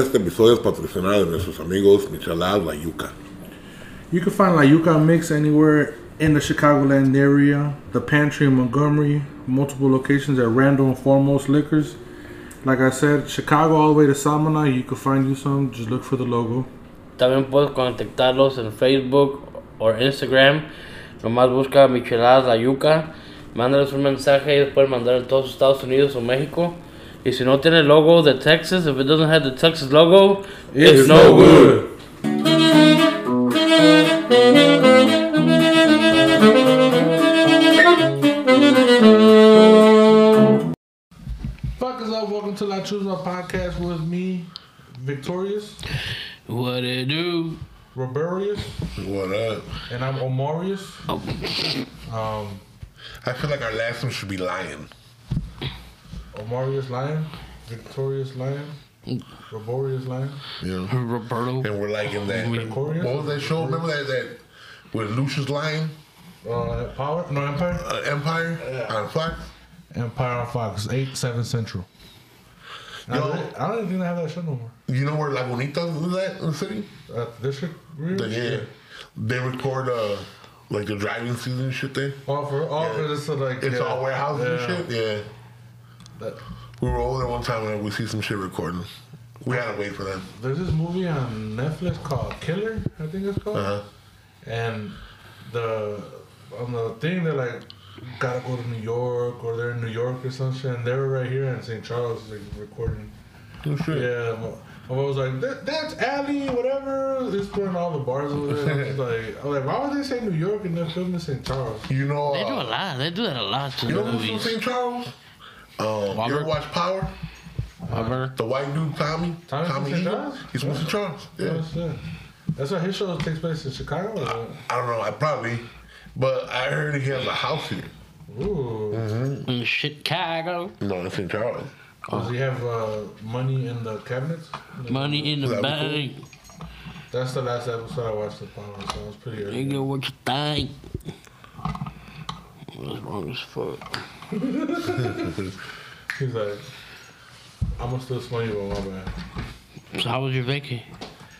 Este episodio es patrocinado de nuestros amigos Micheladas La Yuca. You can find La Yuca Mix anywhere in the Chicagoland area, the Pantry in Montgomery, multiple locations at Randall and Foremost Liquors. Like I said, Chicago all the way to Samana, you can find you some. Just look for the logo. También puedes contactarlos en Facebook o Instagram. Nomás busca Micheladas La Yuca. Mándales un mensaje y pueden mandar en todos Estados Unidos o México. Y si no tiene el logo de Texas, if it doesn't have the Texas logo, it's, no good. Fuck us up. Welcome to La Chuzma podcast with me, Victorious, What it do? Roberius, What up? and I'm Omarius. Um, I feel like our last one should be Lion. Omarius Lion, Victorious Lion, Roborius Lion. You know? Roberto. And we're like in that. Victorious? What was that show? Remember that that with Lucious Lyon, Uh, Power? No, Empire? uh, Empire on Fox? Empire on Fox, 8, 7 Central. I Yo. don't, I don't even think they have that show no more. You know where Lagunitas is at in the city? Uh, district? The- yeah. They record uh like the driving season and shit there. All for, all Yeah. for this, like, It's yeah. all warehouses Yeah. and shit. Yeah. That- We were over there one time and we see some shit recording. We had to wait for them. There's this movie on Netflix called Killer, I think it's called. Uh-huh. And the on the thing they're like gotta go to New York or they're in New York or some shit and they were right here in St. Charles like recording. Oh, shit. Yeah, my, my was like, that, that's Alley, whatever. Just putting all the bars over there. I was like, I was like, why would they say New York and they're filming in St. Charles? You know, They do a uh, lot. They do that a lot to you know the who's from. St. Charles? Um, you ever watch Power? Robert. The white dude, Tommy? Tommy from St. Eagle? Charles? He's from St. Charles. Yeah. Oh. That's why his show takes place in Chicago. Or what? I don't know. I probably, but I heard he has a house here. Ooh. In Chicago. No, it's in St. Charles. Does he have uh, money in the cabinets? Money in the That'd be bank. That's the last episode I watched the Power, so it was pretty early. Nigga, what you think? What's wrong as fuck? He's like, I'm gonna still smell you, but my bad. So how was your vacation?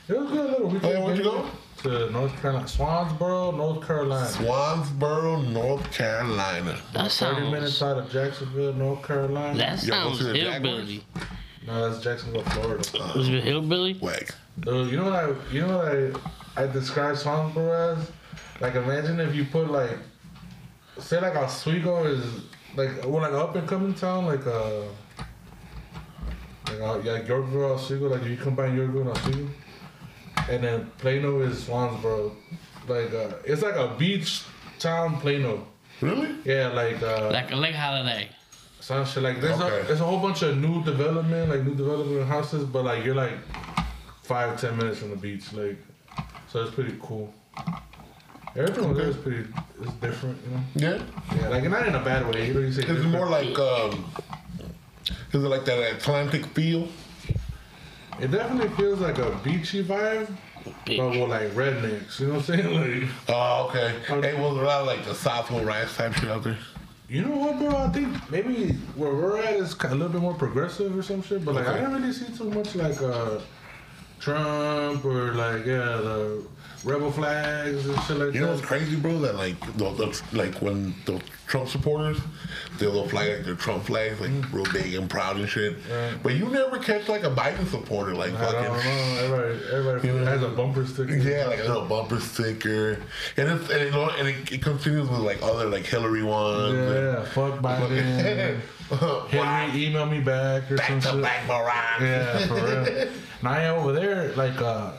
It was good little weekend. Oh, hey, where'd you go? To North Carolina, Swansboro, North Carolina. Swansboro, North Carolina. That 30 minutes sounds. out of Jacksonville, North Carolina. That Y'all go sounds to the hillbilly. no, that's Jacksonville, Florida. Was it hillbilly? Wag. Dude, uh, you know what I, you know what I, I describe Swansboro as? Like, imagine if you put like, say like Oswego is like, well, like up and coming town, like uh, like uh, yeah, Yorkville, Oswego. Like if you combine Yorkville and Oswego, and then Plano is Swansboro. Like uh, it's like a beach town, Plano. Really? Yeah, like uh, Like a lake holiday. some shit like there's Okay. a there's a whole bunch of new development, like new development houses, but like you're like five ten minutes from the beach, like so it's pretty cool. Everything over there is pretty is different, you know. Yeah. Yeah, like not in a bad way. You know, you say Is it different. more like, um, is it like that Atlantic feel? It definitely feels like a beachy vibe, but Bitch. with like rednecks. You know what I'm saying? Like, Oh, okay. Okay. Hey, was there a lot of like the Southwell Rice type shit out there? you know what, bro? I think maybe where we're at is ki- a little bit more progressive or some shit. But like, I Okay. didn't really see too much like uh, Trump or like yeah the rebel flags and shit like You know what's crazy, bro? That like the, the like when the Trump supporters, they'll fly like their Trump flags, like real big and proud and shit. Right. But you never catch like a Biden supporter, like I don't know. fucking. Everybody, everybody You know, has a bumper sticker. Yeah, like a little bumper sticker, and it's and, you know, and it, it continues with like other like Hillary ones. and- Yeah, fuck Biden. Hillary, email me back or Back some to shit. back. Yeah, for real. now yeah, over there, like uh,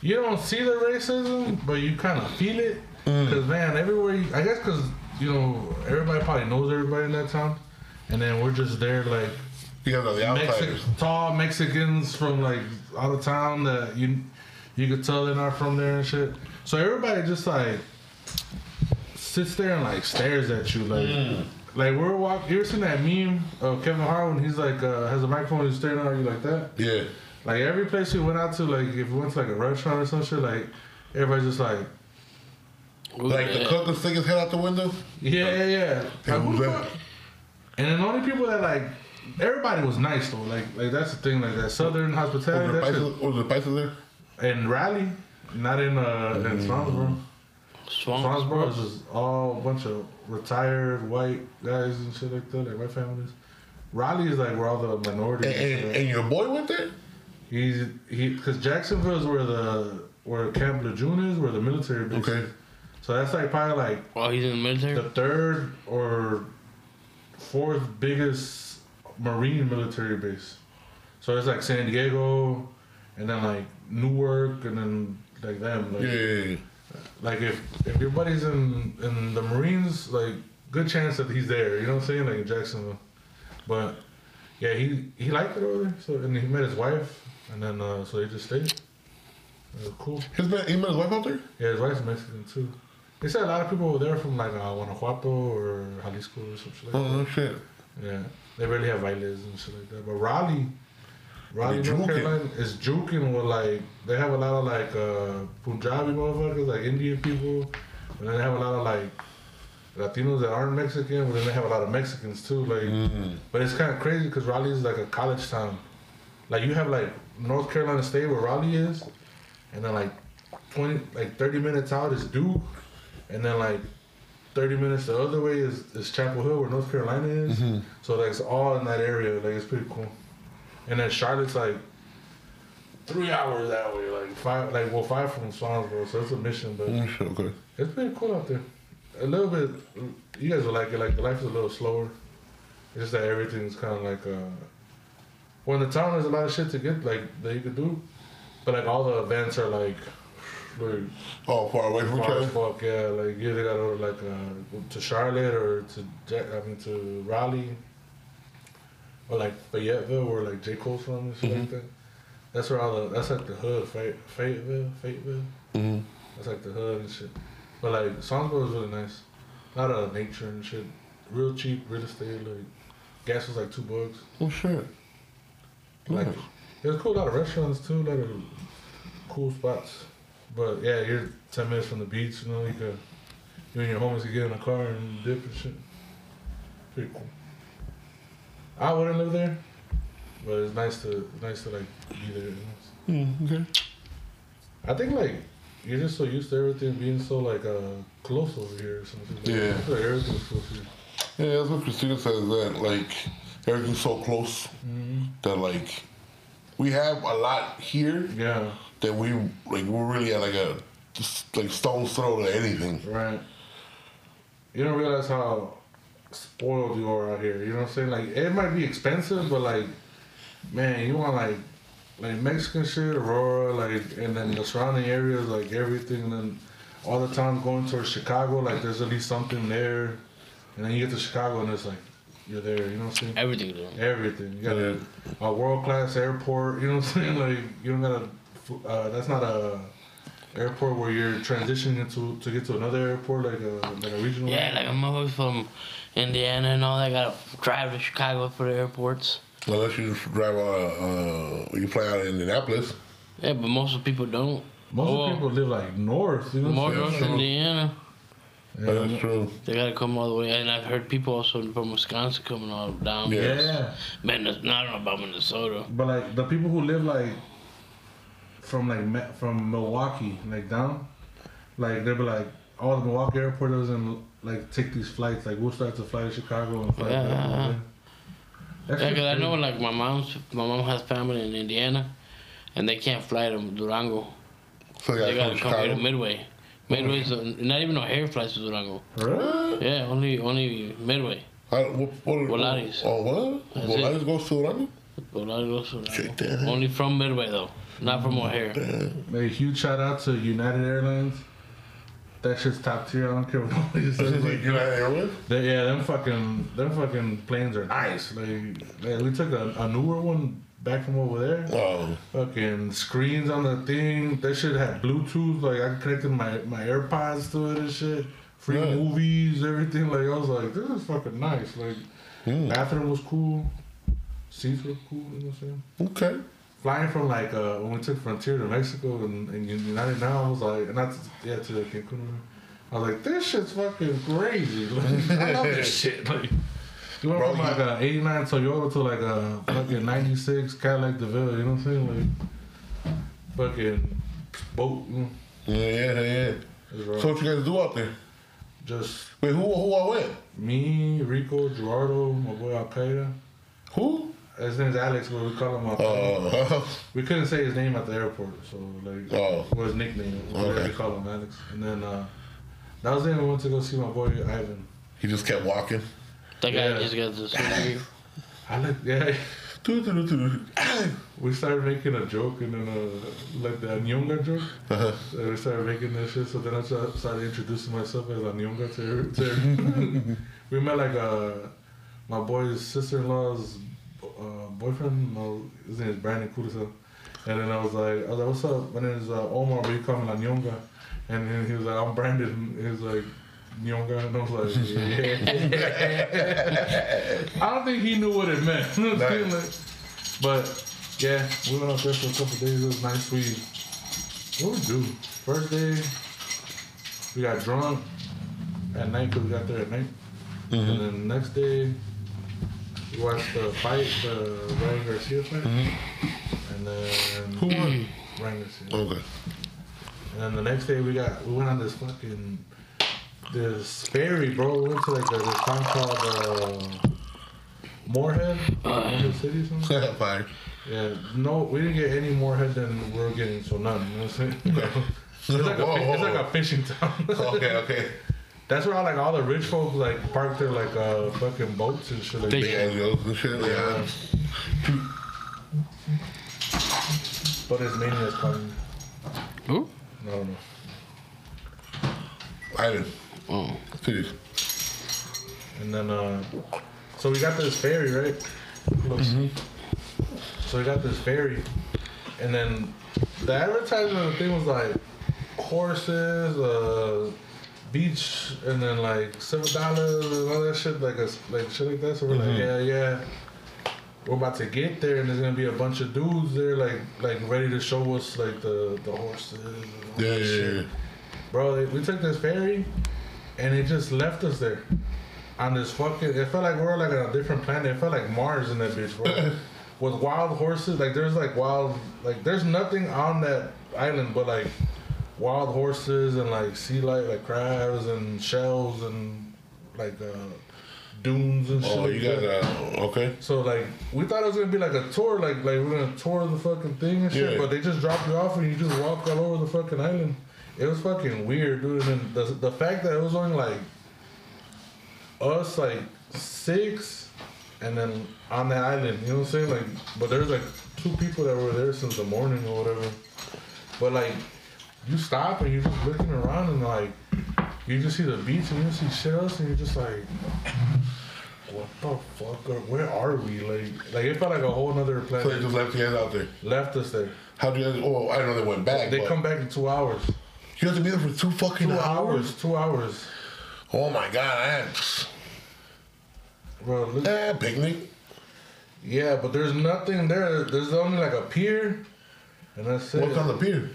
you don't see the racism, but you kind of feel it. Mm. Cause man, everywhere you, I guess, cause you know everybody probably knows everybody in that town, and then we're just there like You guys are the Mexic, outsiders. tall Mexicans from like out of town that you you could tell they're not from there and shit. So everybody just like sits there and like stares at you like Mm. like we're walking. You ever seen that meme of Kevin Hart when he's like uh, has a microphone and he's staring at you like that? Yeah. Like every place we went out to, like if we went to like a restaurant or some shit, like everybody's just like Like the cook will stick his head out the window. yeah yeah yeah. Like, who the fuck? And then the only people that like everybody was nice though. Like like that's the thing. Like that Southern hospitality. Was the shit, Paisa, was the Paisa there? in Raleigh, not in uh in Swansboro. Swamp. Swansboro is just all a bunch of retired white guys and shit like that, like white families. Raleigh is like where all the minorities. And, and and, and your boy went there? He's he because Jacksonville is where the where Camp Lejeune is, where the military base Okay. is. So that's like probably like Oh, he's in the military. the third or fourth biggest Marine military base. So it's like San Diego, and then like Newark, and then like them. Like, Yeah, yeah, yeah. like if if your buddy's in in the Marines, like good chance that he's there. You know what I'm saying? Like in Jacksonville. But yeah, he he liked it over there. So and he met his wife, and then uh, so they just stayed. It was cool. His man, he met his wife out there? Yeah, his wife's Mexican too. They said a lot of people were there from like uh, Guanajuato or Jalisco or some shit like Oh, no shit. Yeah, they really have bailes and shit like that. But Raleigh, Raleigh, North. Carolina is juking with like they have a lot of like uh, Punjabi motherfuckers, like Indian people, and then they have a lot of like Latinos that aren't Mexican, but then they have a lot of Mexicans too. Like, Mm-hmm. but it's kind of crazy because Raleigh is like a college town. Like you have like North Carolina State where Raleigh is, and then like twenty, like thirty minutes out is Duke, and then like thirty minutes the other way is, is Chapel Hill where North Carolina is. So like it's all in that area. Like it's pretty cool. And then Charlotte's like three hours that way, like five, like well five from Swansboro. So it's a mission, but Mm, okay. it's pretty cool out there. A little bit, you guys will like it. Like the life is a little slower. It's just that everything's kind of like uh. Well, in the town, there's a lot of shit to get like that you could do, but like all the events are like, like Oh, far away from each far as other? fuck. Yeah, like you either gotta go like uh, to Charlotte or to I mean to Raleigh, or like Fayetteville, where like J Cole's from and shit like that. That's where all the that's like the hood, Fay- Fayetteville, Fayetteville. Mm-hmm. That's like the hood and shit. But like Swansboro is really nice. A lot of nature and shit. Real cheap real estate. Like gas was like two bucks. Oh, shit. Like there's cool. A lot of restaurants too. A lot of cool spots. But yeah, you're ten minutes from the beach. You know, you could you and your homies could get in a car and dip and shit. Pretty cool. I wouldn't live there, but it's nice to nice to like be there. You know? Mm, okay. I think like you're just so used to everything being so like uh close over here or something. Like, Yeah. Like everything's close here. Yeah, that's what Christina says that, like, everything's so close Mm-hmm. that, like, we have a lot here Yeah, that we, like, we're really at, like, a, just, like, stone's throw to anything. right. You don't realize how spoiled you are out here. You know what I'm saying? Like it might be expensive, but like, man, you want like like Mexican shit, Aurora, like, and then the surrounding areas, like everything. And then all the time going towards Chicago, like there's at least something there. And then you get to Chicago and it's like you're there. You know what I'm saying? Everything. Though. Everything. You got a, a world class airport. You know what I'm saying? Like you don't gotta. Uh, that's not a airport where you're transitioning to to get to another airport like a like a regional. Yeah, like I'm always from Indiana and all that. Gotta drive to Chicago for the airports. Unless you drive, uh, uh, you fly out of Indianapolis. Yeah, but most of the people don't. Most of the people live like north. You know More what I'm north? Indiana. Yeah, that's true. They gotta come all the way. And I've heard people also from Wisconsin coming all down. Yeah. Yeah, Man, I don't know about Minnesota. but like the people who live like from like from Milwaukee, like down, like they'll be like, oh, the Milwaukee airport doesn't like take these flights. Like we'll start to fly to Chicago and fly back. Yeah. over there. That's Yeah, just 'cause I know like my mom's my mom has family in Indiana, and they can't fly to Durango. So They you gotta gotta come come here to Chicago. Midway. Midway's uh, not even no air flights to Durango. Really? Yeah, only only Midway. How- what, what, Volaris. Oh, what? That's Volaris goes to Durango? Durango goes to Check Durango. that out. Only from Midway though, not from O'Hare. A huge shout out to United Airlines. That shit's top tier. I don't care what nobody says. Like, United Airways? they, yeah, them fucking them fucking planes are nice. Like, like, we took a, a newer one back from over there. Oh, Fucking screens on the thing. That shit had Bluetooth. Like I connected my my AirPods to it and shit. Free Yeah. movies, everything. Like I was like, this is fucking nice. Like Hmm. bathroom was cool. Seats were cool. You know what I'm saying? okay. flying from like uh, when we took Frontier to Mexico and, and United now, I was like, not to, yeah to Cancun. I was like, this shit's fucking crazy. Like, I love this shit. Like, You went Bro, from like a '89 Toyota to like a fucking '96 Cadillac DeVille. You know what I'm saying? Like fucking boat. You know, Yeah, yeah, yeah. So what you guys do out there? just Wait, who who all went? me, Rico, Gerardo, my boy Al Qaeda. Who? His name's Alex, but we call him Al Qaeda. Uh, we couldn't say his name at the airport, so like, Oh. what his nickname? Okay. we call him Alex. And then uh, that was it. We went to go see my boy Ivan. he just kept walking. That guy Yeah. just got the surgery. I like, yeah. We started making a joke and then uh, like the Nyonga joke. Uh-huh. So we started making that shit. So then I started started introducing myself as a Nyonga to her. To her. we met like uh, my boy's sister-in-law's uh, boyfriend. No, his name is Brandon Kudasa. And then I was like, I was like, what's up? My name is uh, Omar, but you call me La Nyonga. And then he was like, I'm Brandon. He was like, I was like, yeah. I don't think he knew what it meant. You know what I'm saying? Like, but yeah, we went out there for a couple days. It was nice. We what we do? First day, we got drunk at night because we got there at night. Mm-hmm. And then the next day, we watched the fight, the Ryan Garcia fight. Mm-hmm. And then Who won? Ryan Garcia. Okay. And then the next day, we got we went on this fucking this ferry, bro. We went to like a, this town called uh, Morehead, Morehead City, or something. Fine. Yeah, no, we didn't get any more head than we are getting, so none. You know what I'm saying? it's, like a, Whoa, it's like a fishing town. Okay, okay. That's where all, like all the rich folks like park their like uh fucking boats and shit like Big Big that. ass girls and shit. Yeah. But his mania is calling. Who? No, no. Ivan. Oh. Finish. And then uh, so we got this ferry, right? Close. So we got this ferry, and then the advertisement the thing was like horses, uh, beach, and then like seven dollars and all that shit, like a, like shit like that. So we're like, yeah, yeah. We're about to get there, and there's gonna be a bunch of dudes there, like like ready to show us like the the horses. And all Yeah, that yeah, shit. yeah. Bro, they, we took this ferry, and it just left us there. On this fucking, it felt like we were like on a different planet. It felt like Mars in that bitch, bro. With wild horses, like there's like wild, like there's nothing on that island but like wild horses and like sea life, like crabs and shells and like uh, dunes and shit. Oh, you that. got uh, okay. So like we thought it was gonna be like a tour, like like we're gonna tour the fucking thing and shit, Yeah. but they just drop you off and you just walk all over the fucking island. It was fucking weird, dude. And the the fact that it was only like us like six, and then on that island, you know what I'm saying? Like, but there's like two people that were there since the morning or whatever. But like, you stop and you're just looking around and like, you just see the beach and you see shit else and you're just like, what the fuck? Are, where are we? Like, like it felt like a whole nother So they just left you guys out there. left us there. How do you guys? Oh, I know they went back. They come back in two hours. You have to be there for two fucking Two hours. hours. Two hours. Oh my god, I Bro, look, eh, picnic. yeah, but there's nothing there. There's only like a pier, and that's it. What's on the pier?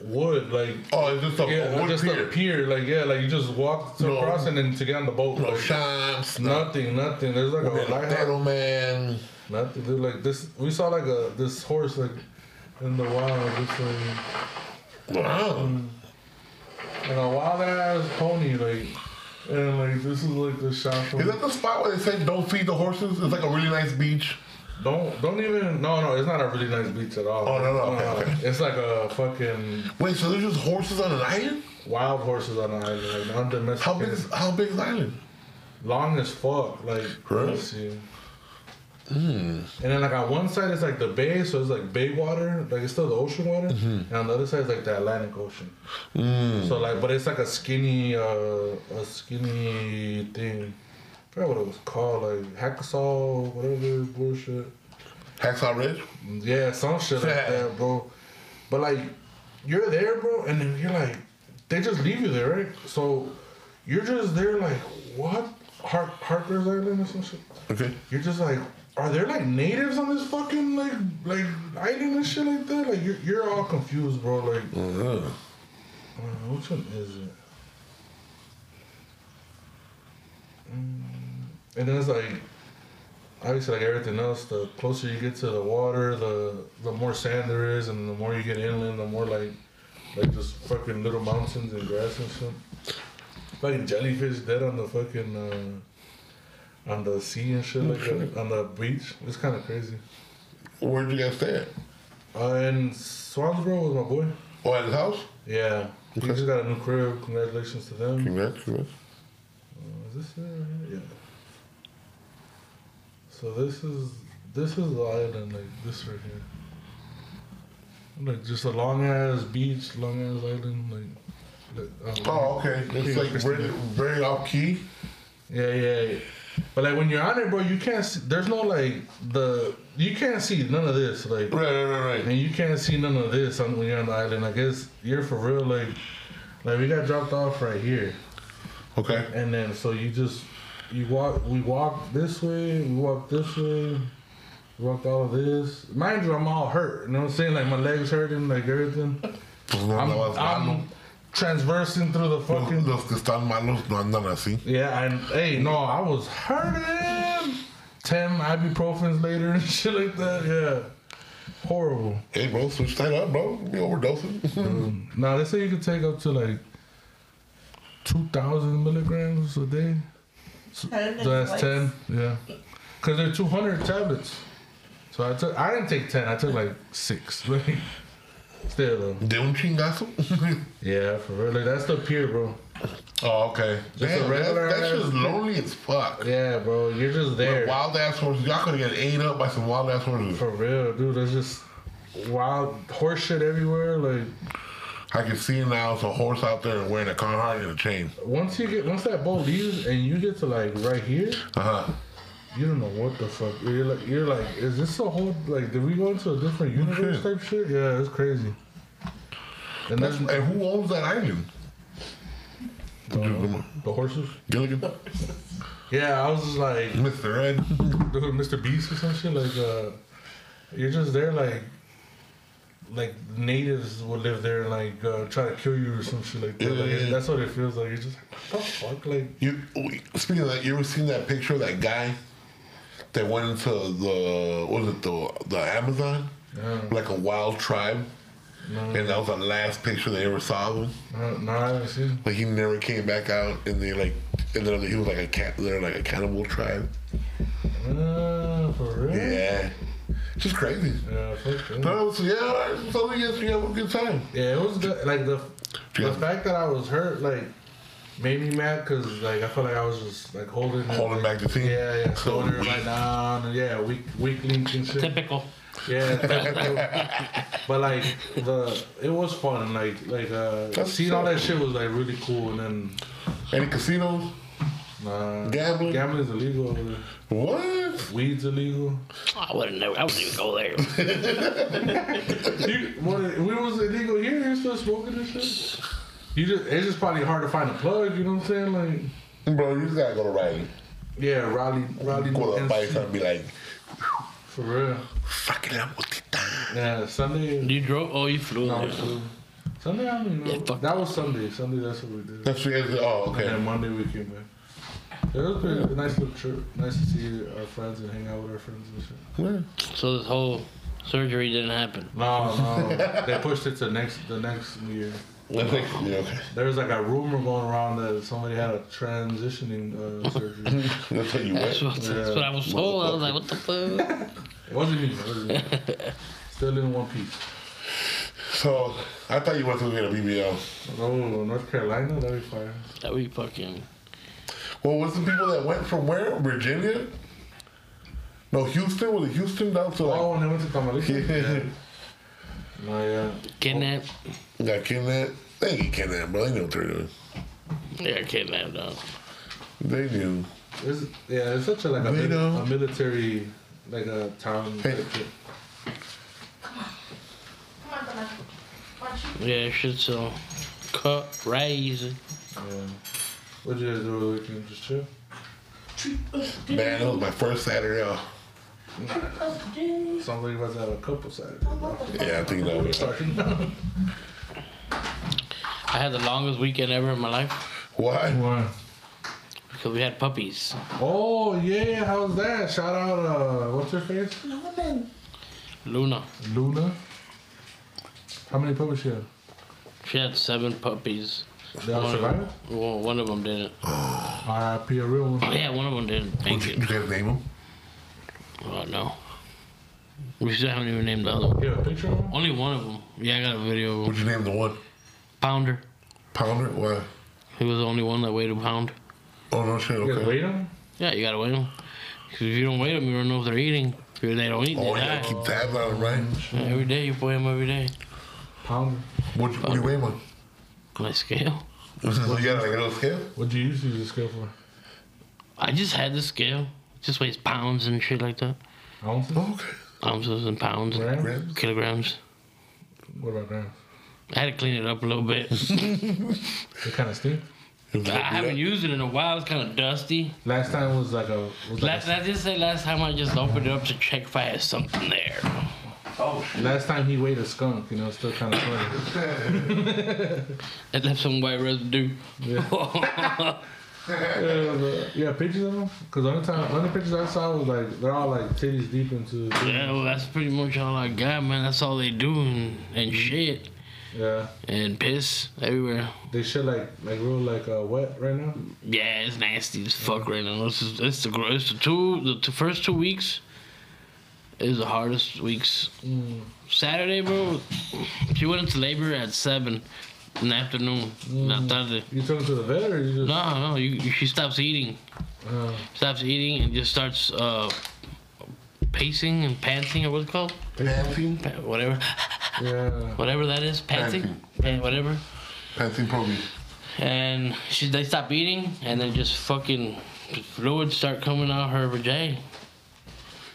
Wood, like Oh, it's just a, yeah, wood just pier. a pier. Like yeah, like you just walk to No. across and then to get on the boat. No like, shops. No. nothing, nothing. There's like a lighthouse. Little man. Nothing. Dude, like this, we saw like a this horse like in the wild, just like Wow. And a wild ass pony, like. And like this is like the shot from. Is that the spot where they say don't feed the horses? It's like a really nice beach. Don't don't even no no it's not a really nice beach at all. Oh, no, no, okay, okay. It's like a fucking Wait, so there's just horses on an island? wild horses on the island, like How big is how big is the island? long as fuck. Like Really? Let's. And then like on one side it's like the bay, so it's like bay water, like it's still the ocean water, mm-hmm. and on the other side it's like the Atlantic Ocean. Mm. So like, but it's like a skinny, uh, a skinny thing. I forgot what it was called, like Hacksaw, whatever bullshit. Hacksaw Ridge? Yeah, some shit like that, bro. But like, you're there, bro, and then you're like, they just leave you there, right? So you're just there, like, what? Hark Harker's Island or some shit. Okay. You're just like, are there like natives on this fucking like like island and shit like that? Like you're you're all confused, bro. Like, Uh-huh. uh, which one is it? Mm, and then it's like obviously like everything else. The closer you get to the water, the the more sand there is, and the more you get inland, the more like like just fucking little mountains and grass and shit. Fucking jellyfish dead on the fucking uh, on the sea and shit like that, on the beach. It's kind of crazy. Where'd you guys stay at? Uh, in Swansboro with my boy. Oh, at his house? Yeah, he just got a new crib. Congratulations to them. Congrats, congrats. Uh, is this it? Yeah. So this is this is the island like this right here. Like just a long ass beach, long ass island, like. like um, Oh, okay. It's like very, very off key. Yeah, yeah, yeah. But like when you're on it, bro, you can't. See, there's no like the you can't see none of this, like, Right, right, right, right. and you can't see none of this on, when you're on the island. I guess you're for real, like, like we got dropped off right here. Okay. And then so you just you walk we walk this way, we walk this way, we walked all of this. Mind you, I'm all hurt. You know what I'm saying? Like my legs hurting, like everything. I'm, I'm transversing through the fucking Los que están malos no andan así. Yeah, and hey, no, I was hurting. Ten ibuprofens later and shit like that. Yeah. Horrible. Hey, bro, switch that up, bro. Be overdosing. Um, now they say you can take up to like two thousand milligrams a day. So, Ten so that's ten, yeah. Cause they're two hundred tablets. So I took. I didn't take ten. I took like six. Still though. De un chingazo. Yeah, for real. Like, that's the pier, bro. oh, okay. Just a regular that, that's just lonely as fuck. Yeah, bro. You're just there. Wild ass horses. Y'all could get ate up by some wild ass horses. For real, dude. There's just wild horse shit everywhere. Like I can see now it's a horse out there wearing a Carhartt and a chain. once you get once that boat leaves and you get to like right here, Uh huh. You don't know what the fuck. You're like you're like, is this a whole like did we go into a different universe type shit? Yeah, it's crazy. And That's, and who owns that island? the, the horses. Gilligan? Yeah, I was just like, Mr. Red? dude, Mr. Beast or some shit. Like, uh, you're just there, like, like natives would live there and like uh, try to kill you or some shit like that. Yeah, like, yeah, yeah. That's what it feels like. You're just like, what the fuck, like. You speaking of that, you ever seen that picture of that guy that went into the what was it the the Amazon Yeah. like a wild tribe, No, and that was the last picture they ever saw of him. no, no, I haven't seen. Like he never came back out, and they like and then he was like a cat. They're like a cannibal tribe. Uh, for real? Yeah, just crazy. Yeah, fuck that. No, so yeah, so you guys you have a good time. Yeah, it was good. Like the the fact that I was hurt, like, made me mad because like I felt like I was just like holding it, Holding like, back the team. Yeah, yeah, So slowing everybody weak. down, and yeah, weak, weak link and shit. Typical. Yeah, but like the it was fun. Like like uh, That's seeing all so that shit was like really cool. And then Any casinos? uh, Gambling? gambling's illegal. over there. What? Weed's illegal. I wouldn't know. I wouldn't even go there. You, what, we was illegal here. You're still smoking this shit. You just it's just probably hard to find a plug. You know what I'm saying? Like Bro, you just gotta go to Riley. yeah, Raleigh, Raleigh, Go to a NC, bike and be like, for real. fucking la motita. Yeah, Sunday. You drove? Oh, you flew No, there. so- Sunday, I don't know. Yeah, that was Sunday. Sunday, that's what we did. That's what you guys Oh, And okay. then Monday we came back. It was pretty, a nice little trip. Nice to see our friends and hang out with our friends and shit. Yeah. So this whole surgery didn't happen. No, no, they pushed it to next the next year. I think, yeah, okay. There like a rumor going around that somebody had a transitioning uh, surgery. That's how you That's went. what, that's what I was told. I was like, what the fuck? It wasn't me. It wasn't me. Still in one piece. So, I thought you went to get a BBL. Oh, North Carolina, that'd be fire. That'd be fucking. Well, was the people that went from where? Virginia? No, Houston? Was it Houston down to like, Oh, and they went to Tamaulipas. Yeah. No, yeah. Kidnapped. got kidnapped? They ain't get kidnapped, bro. They know what they're doing. Yeah, kidnapped, dog. They knew. It's, yeah, it's such a like a, They mil- a military like a town. Hey. type shit. Come on, come on. Watch. Yeah, shit, so. Cut, raise. Yeah. What you guys do over the weekend? Just chill. Man, that was my first Saturday off. Sounds like you guys have a couple Saturdays. Yeah, I think that was. Starting. I had the longest weekend ever in my life Why? Why? because we had puppies. Oh yeah, how's that? Shout out, uh, what's her face? Luna. Luna. How many puppies she had? She had seven puppies. They all survived? well, one of them didn't. R.I.P. a real one. Oh, yeah, one of them didn't Thank You it. guys name him? Oh, no. We still haven't even named the other one. You have a picture of him? Only one of them. Yeah, I got a video of him. What'd you name the one? Pounder. Pounder? Why? He was the only one that weighed a pound. Oh, no shit. Okay. You guys Okay. weighed him? Yeah, you gotta weigh them. Because if you don't weigh them, you don't know if they're eating. If they don't eat, they Oh, you die. gotta keep tabs on it, right? Yeah, every day, you weigh them every day. Pounder. What, what do you weigh him on? My scale. So you got like a little scale? What do you use the scale for? I just had the scale. Just weighs pounds and shit like that. Ounces? Oh, okay. Ounces and pounds, Grams? Grams? kilograms. What about grams? I had to clean it up a little bit. They kind of stink. I haven't used it in a while. It's kind of dusty. Last time was like a. Was like Last, I just say last time I just opened it up to check if I had something there. Oh, a, last time he weighed a skunk, you know, it's still kind of funny. It left some white residue. Yeah. Yeah, but- yeah, pictures of them? Because the only time, the only pictures I saw was like, they're all like titties deep into. Yeah, well, that's pretty much all I got, man. That's all they do and, and shit Yeah. and piss everywhere. They shit like, like real like uh, wet right now. Yeah, it's nasty as fuck right now. This is it's the gro- it's the two the two, first two weeks is the hardest weeks. Mm. Saturday, bro, she went into labor at seven in the afternoon. Not Thursday. You took him to the vet or you just. No, no, you, you, she stops eating. Uh, Stops eating and just starts uh, pacing and panting or what's it called? Panting? Pa- Whatever, yeah. whatever that is, panting, Pan- whatever. Panting probably. And she they stop eating and then just fucking fluids start coming out her vagina.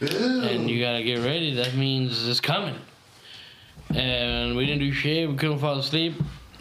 And you gotta get ready. That means it's coming. And we didn't do shit. We couldn't fall asleep.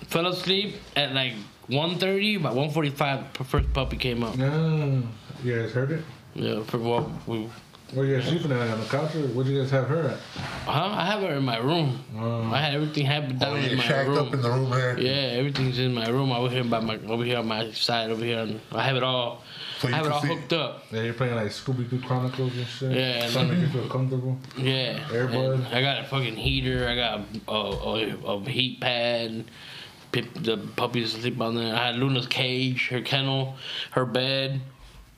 Fell asleep at like 1.30. By 1.45, the first puppy came out. No. You guys heard it? Yeah, for what we. Where you guys sleeping at? On the couch or where'd you guys have her at? Huh? I have her in my room. Um, I had everything happen Oh, down yeah, in my shacked room. up in the room there. Yeah, everything's in my room. Over here by my over here on my side over here. And I have it all. So I have it all see- hooked up. yeah, you're playing like Scooby Doo Chronicles and shit. Yeah, and Trying to make you feel comfortable. Yeah. Airbud. and I got a fucking heater. I got a, a, a, a heat pad. Pip, the puppies sleep on there. I had Luna's cage, her kennel, her bed,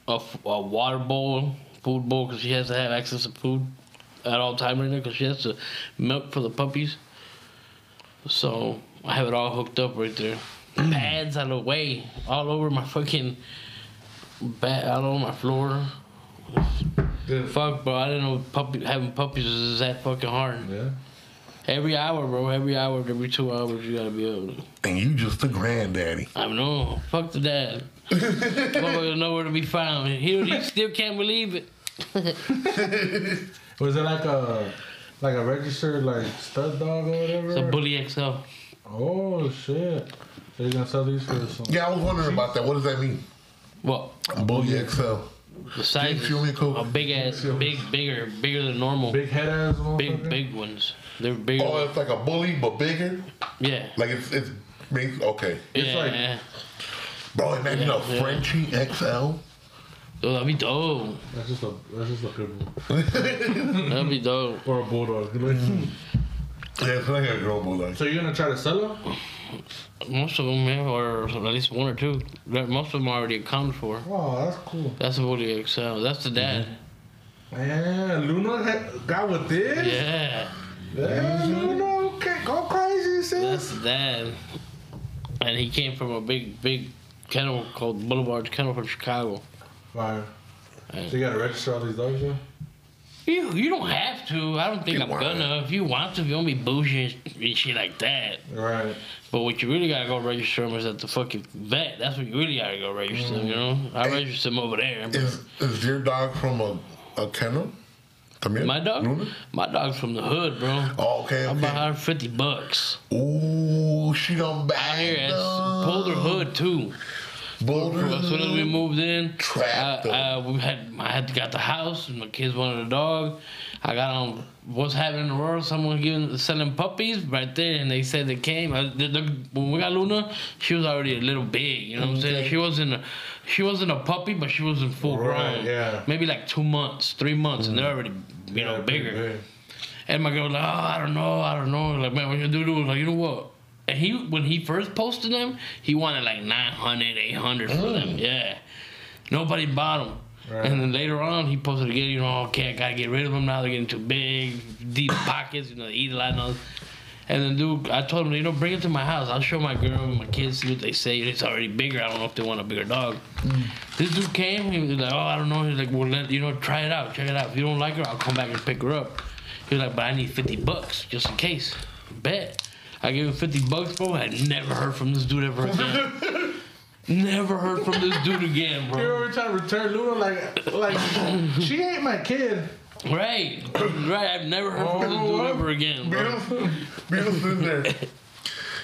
a water bowl, food bowl, because she has to have access to food at all time right now, because she has to milk for the puppies. So I have it all hooked up right there. Pads out of the way, all over my fucking bed, all over my floor. Dude, Fuck, bro. I didn't know puppy having puppies is that fucking hard. Yeah. Every hour, bro. Every hour, every two hours, you gotta be able to. And you just the granddaddy. I know. Fuck the dad. Motherfucker nowhere to be found. He, he still can't believe it. Was it like a like a registered like stud dog or whatever? It's a bully XL. Oh shit! So you're gonna sell these for some? Yeah, I was wondering about that. What does that mean? Well, Bully XL. the size Big is Fury Coke. a big ass, big, bigger, bigger than normal. Big head ass Big, big ones. They're bigger. Oh, it's like a bully but bigger. yeah. Like it's it's makes okay. It's like- yeah. Bro, imagine a Yeah. Frenchie XL. Oh, that'd be dope. That's just a that's just a good one. That'd be dope. Or a bulldog. Mm. Yeah, it's like a girl bulldog. So you're gonna try to sell them? Most of them, yeah, or at least one or two. Most of them already accounted for. Oh, that's cool. That's a bully XL. That's the dad. Mm-hmm. Yeah, Luna had, got with this. Yeah. Yeah, Luna, okay, go crazy, sis. That's the dad. And he came from a big, big kennel called Boulevard Kennel from Chicago. Fire. Yeah. So you gotta register all these dogs, yeah? You you don't have to. I don't think You I'm want gonna. If you want to, if you want to be bougie and shit like that. Right. But what you really gotta go register them is at the fucking vet. That's what you really gotta go register them, you know? I Hey. register them over there. Is, Is is your dog from a, a kennel? También? My dog? Luna? My dog's from the hood, bro. Oh, okay, I'm okay. about 150 bucks. Ooh, she done Out here, bagged it's up. Polar Hood too. Boulders. As soon as we uh, moved in, Trapped I. I, we had I had got the house, and my kids wanted a dog. I got on what's happening in the world. Someone giving selling puppies right there, and they said they came. I, the, the, when we got Luna, she was already a little big. You know what I'm mm-hmm. saying? Okay. She wasn't a, she wasn't a puppy, but she wasn't full Right, grown. yeah. maybe like two months, three months, and they're mm-hmm. already you know Yeah, bigger. big. And my girl was like, oh, I don't know, I don't know. Like, man, what you do? do? Like, you know what? And he, when he first posted them, he wanted like 900, 800 for them. Mm. Yeah. Nobody bought them. Right. And then later on, he posted again, you know, okay, I gotta get rid of them now. They're getting too big, deep pockets, you know, they eat a lot. of all. and then, dude, I told him, you know, bring it to my house. I'll show my girl and my kids, see what they say. It's already bigger. I don't know if they want a bigger dog. Mm. This dude came, he was like, oh, I don't know. He's like, well, let, you know, try it out, check it out. If you don't like her, I'll come back and pick her up. He was like, but I need 50 bucks just in case. Bet. I gave him 50 bucks, bro. I never heard from this dude ever again. never heard from this dude again, bro. You bro. ever try to return Luna like like she ain't my kid. Right. Right. I've never heard from this oh, dude Oh, ever again, bro. Beautiful, beautiful in there.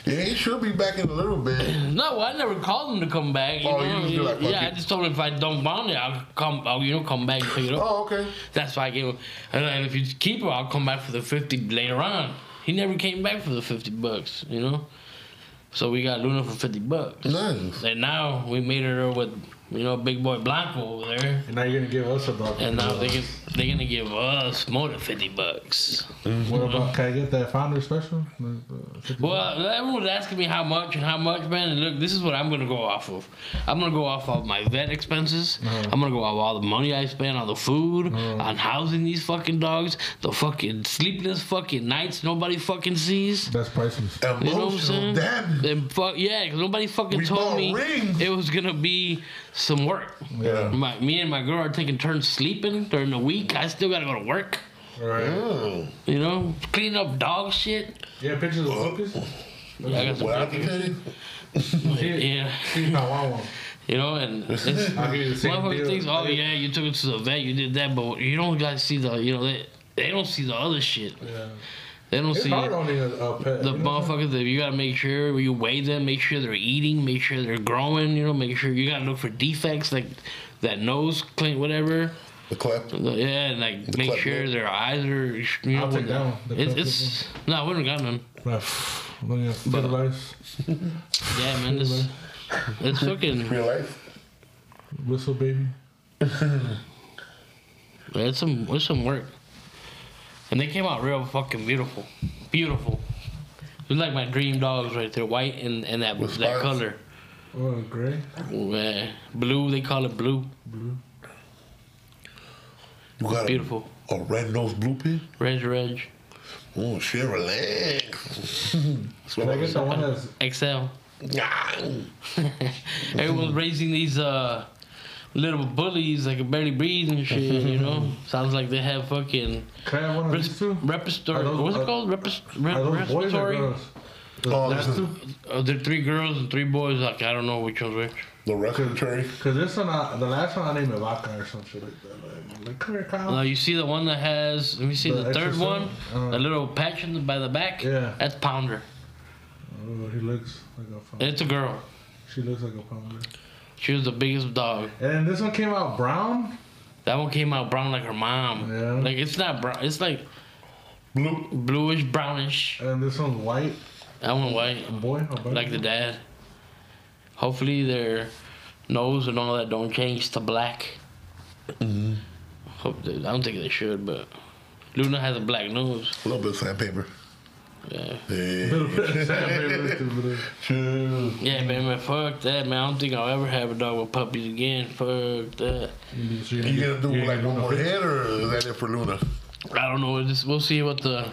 Yeah, he should be back in a little bit. No, I never called him to come back. You Oh, you know? just do like, yeah, I just told him if I don't want it, I'll come. I'll you know come back and pick it up. Oh, okay. That's why I gave him. And then if you keep her, I'll come back for the fifty later on. He never came back for the fifty bucks, you know. So we got Luna for fifty bucks. Nice. And now we made her with you know big boy Blanco over there. And now you're gonna give us a dog. And now they get, they're gonna give us more than fifty bucks. Mm-hmm. What about? Can I get that Pounder special? The- the 50 Well, everyone was asking me how much and how much, man. And look, this is what I'm gonna go off of. I'm gonna go off of my vet expenses. Uh-huh. I'm gonna go off all the money I spent on the food, uh-huh. on housing these fucking dogs, the fucking sleepless fucking nights nobody fucking sees. That's priceless. You know what I'm saying? damage. And fuck yeah, because nobody fucking We told me rings. it was gonna be some work. Yeah. My, me and my girl are taking turns sleeping during the week. I still gotta go to work. Right. Mm. You know, clean up dog shit. Yeah, pictures of hookers. Yeah, I got some What pictures. tell you, Yeah. She's not want one. You know, and it's, I'll give you the same motherfucker deal. thinks, oh yeah, you took it to the vet, you did that, but you don't guys see the, you know, they, they don't see the other shit. Yeah. They don't It's see hard it. owning a, a pet. the you know what I'm saying? motherfuckers that you gotta make sure you weigh them, make sure they're eating, make sure they're growing, you know, make sure you gotta look for defects like that nose clean, whatever. the cleft. Yeah, and like make sure lip. their eyes are, you know, I'll take when- that one, the It's, cleft it's no, we don't got none. Right. Look at But- Yeah, man, it's it's fucking Real life. Whistle baby. it's some it's some work. And they came out real fucking beautiful, beautiful. It was like my dream dogs right there, white and, and that With that spots? color, Oh, gray. Yeah, blue. They call it blue. You got Beautiful. a, a red nose blue pin? Red, red. Oh, shit, relax. That's what Can I I get was the one that's XL. Everyone's raising these uh little bullies like a barely breathe and shit. You know, sounds like they have fucking Can I have one of these two? respiratory. Are those- What's it called? Repis- re- Are those boys or respiratory. girls? Oh, That's this is- Uh, they're three girls and three boys. Like I don't know which one's which. The respiratory. Cause this one, uh, the last one I named Vaca or some shit like that. Like, like come here, Kyle. Now you see the one that has. Let me see The the, third extra one. sun? Uh. the little patch in the, by the back. Yeah. That's Pounder. Oh, he looks like a pounder. it's a girl. She looks like a pounder. She was the biggest dog. And then this one came out brown. That one came out brown like her mom. Yeah. Like it's not brown. It's like Blue. bluish brownish. And this one's white. That one white. A boy. A boy. like the dad. Hopefully their nose and all that don't change to black. Mm. Hope they, I don't think they should, but Luna has a black nose. A little bit of sandpaper. Yeah, uh, Yeah. Yeah, man, man, fuck that, man. I don't think I'll ever have a dog with puppies again. Fuck that. You You gonna do like one more head or is that it for Luna? I don't know. Just, we'll see what the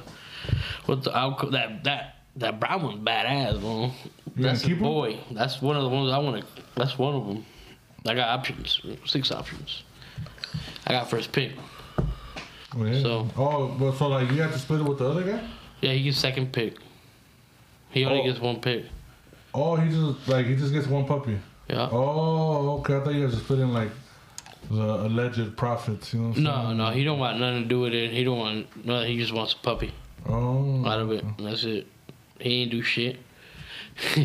what the outcome. That that that brown one's badass, man. That's gonna a keep 'em? boy. That's one of the ones I want to. That's one of them. I got options, six options. I got first pick. Oh, yeah. So- Oh, but so like you have to split it with the other guy? Yeah, he gets second pick. He only Oh. gets one pick. Oh, he just like he just gets one puppy. Yeah. Oh, okay. I thought you guys were splitting like the alleged profits. You know? What I'm No, saying? no, he don't want nothing to do with it. He don't want no. He just wants a puppy Oh. out of it. That's it. He ain't do shit.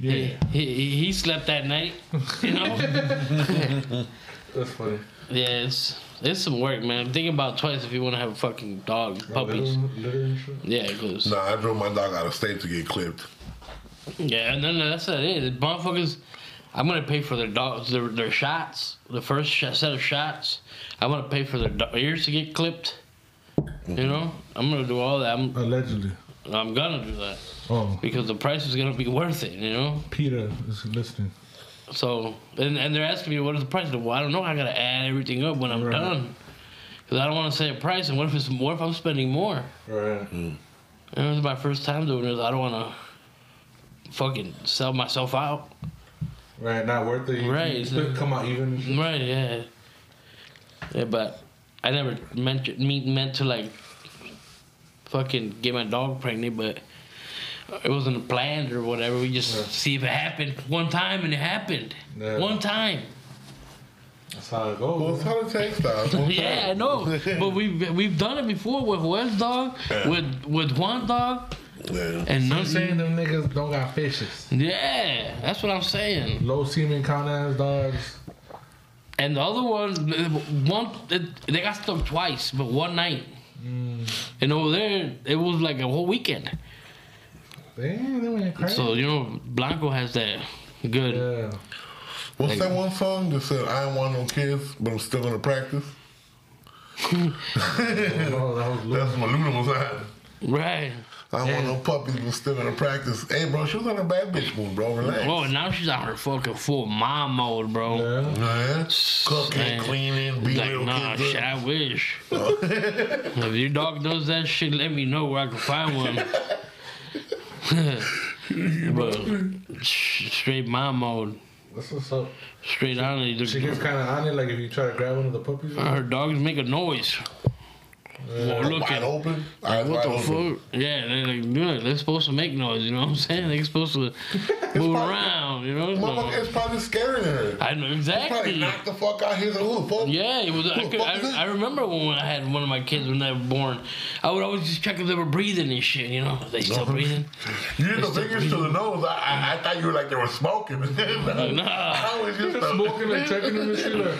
he, he, he slept that night. You know? That's funny. yeah, it's it's some work, man. Think about twice if you want to have a fucking dog, puppies. Litter, litter and. Yeah, because Nah, I drove my dog out of state to get clipped. yeah, and then that's not it. The motherfuckers, I'm gonna pay for their dogs, their their shots, the first sh- set of shots. I'm gonna pay for their do- ears to get clipped. You know, I'm gonna do all that. I'm Allegedly. I'm gonna do that Oh, because the price is gonna be worth it. You know. Peter is listening. So and, and they're asking me what is the price? Well, I don't know. I gotta add everything up when I'm Right. done. Cause I don't want to say a price, and what if it's more? If I'm spending more? Right. Mm. And this is my first time doing this. I don't want to fucking sell myself out. Right. Not worth it. You- Right. Split- come out even. Right? Yeah. Yeah, but I never meant meant to like fucking get my dog pregnant, but it wasn't planned or whatever. We just Yeah. see if it happened one time, and it happened Yeah. one time. That's how it Well, goes. it's how it takes, dog. Yeah, I know, but we've we've done it before with West Dog, with with Juan Dog, Yeah. and I'm saying them niggas don't got fishes. Yeah, that's what I'm saying. Low semen count as dogs. And the other one, one they got stuck twice, but one night. Mm. And over there, it was like a whole weekend. Damn, they went crazy. So you know, Blanco has that good. yeah. What's that one song that said, I don't want no kids, but I'm still gonna practice? Oh, that was Lou. That's what Luna was at. Right. I don't want no puppies, but still gonna practice. Hey, bro, she was on a bad bitch mood, bro. Relax. Oh, now she's on her fucking full mom mode, bro. Yeah. Man, cooking, Man. cleaning, beating Like, little nah, kids shit, up. I wish. if your dog does that shit, let me know where I can find one. but straight mom mode, That's what's up. straight on it. She gets kind of on it, like if you try to grab one of the puppies. Her dogs make a noise. Well, Wide looking. open. Eyes What wide the open. fuck? Yeah, they're like, yeah, they're supposed to make noise, you know what I'm saying? They're supposed to move probably- around, you know? Motherfucker, it's probably scary to her. I know exactly. Probably knocked the fuck out. He's like, who the fuck? Yeah, it was. I, could, fuck is? I, I remember when I had one of my kids when they were born. I would always just check if they were breathing and shit. You know, they still breathing. You did the fingers to the nose. I, I, I thought you were like they were smoking. no, Nah. I was just Smoking and checking them and shit. Like,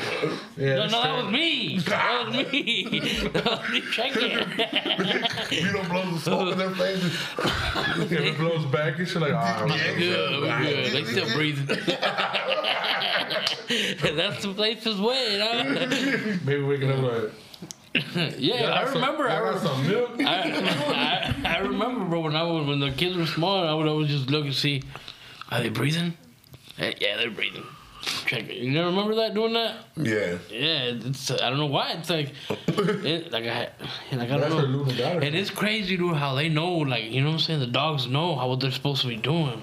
yeah, No, no, that was me. That was me. that was me checking. you don't blow the smoke in their faces. If it blows back and shit, like, ah, Yeah. Good, good. They still breathing. That's the place is way, you know? maybe waking up like. Yeah, "Y'all I got some- remember. I, got some milk. I, I, I remember, bro, when I was when the kids were small, I would always just look and see, are they breathing? Eh, Yeah, they're breathing. Check it. You never remember that doing that? Yeah. Yeah, it's I don't know why it's like, it, like I, like I don't where know. Luna got her. And it's crazy, dude, how they know, like you know what I'm saying. The dogs know how what they're supposed to be doing.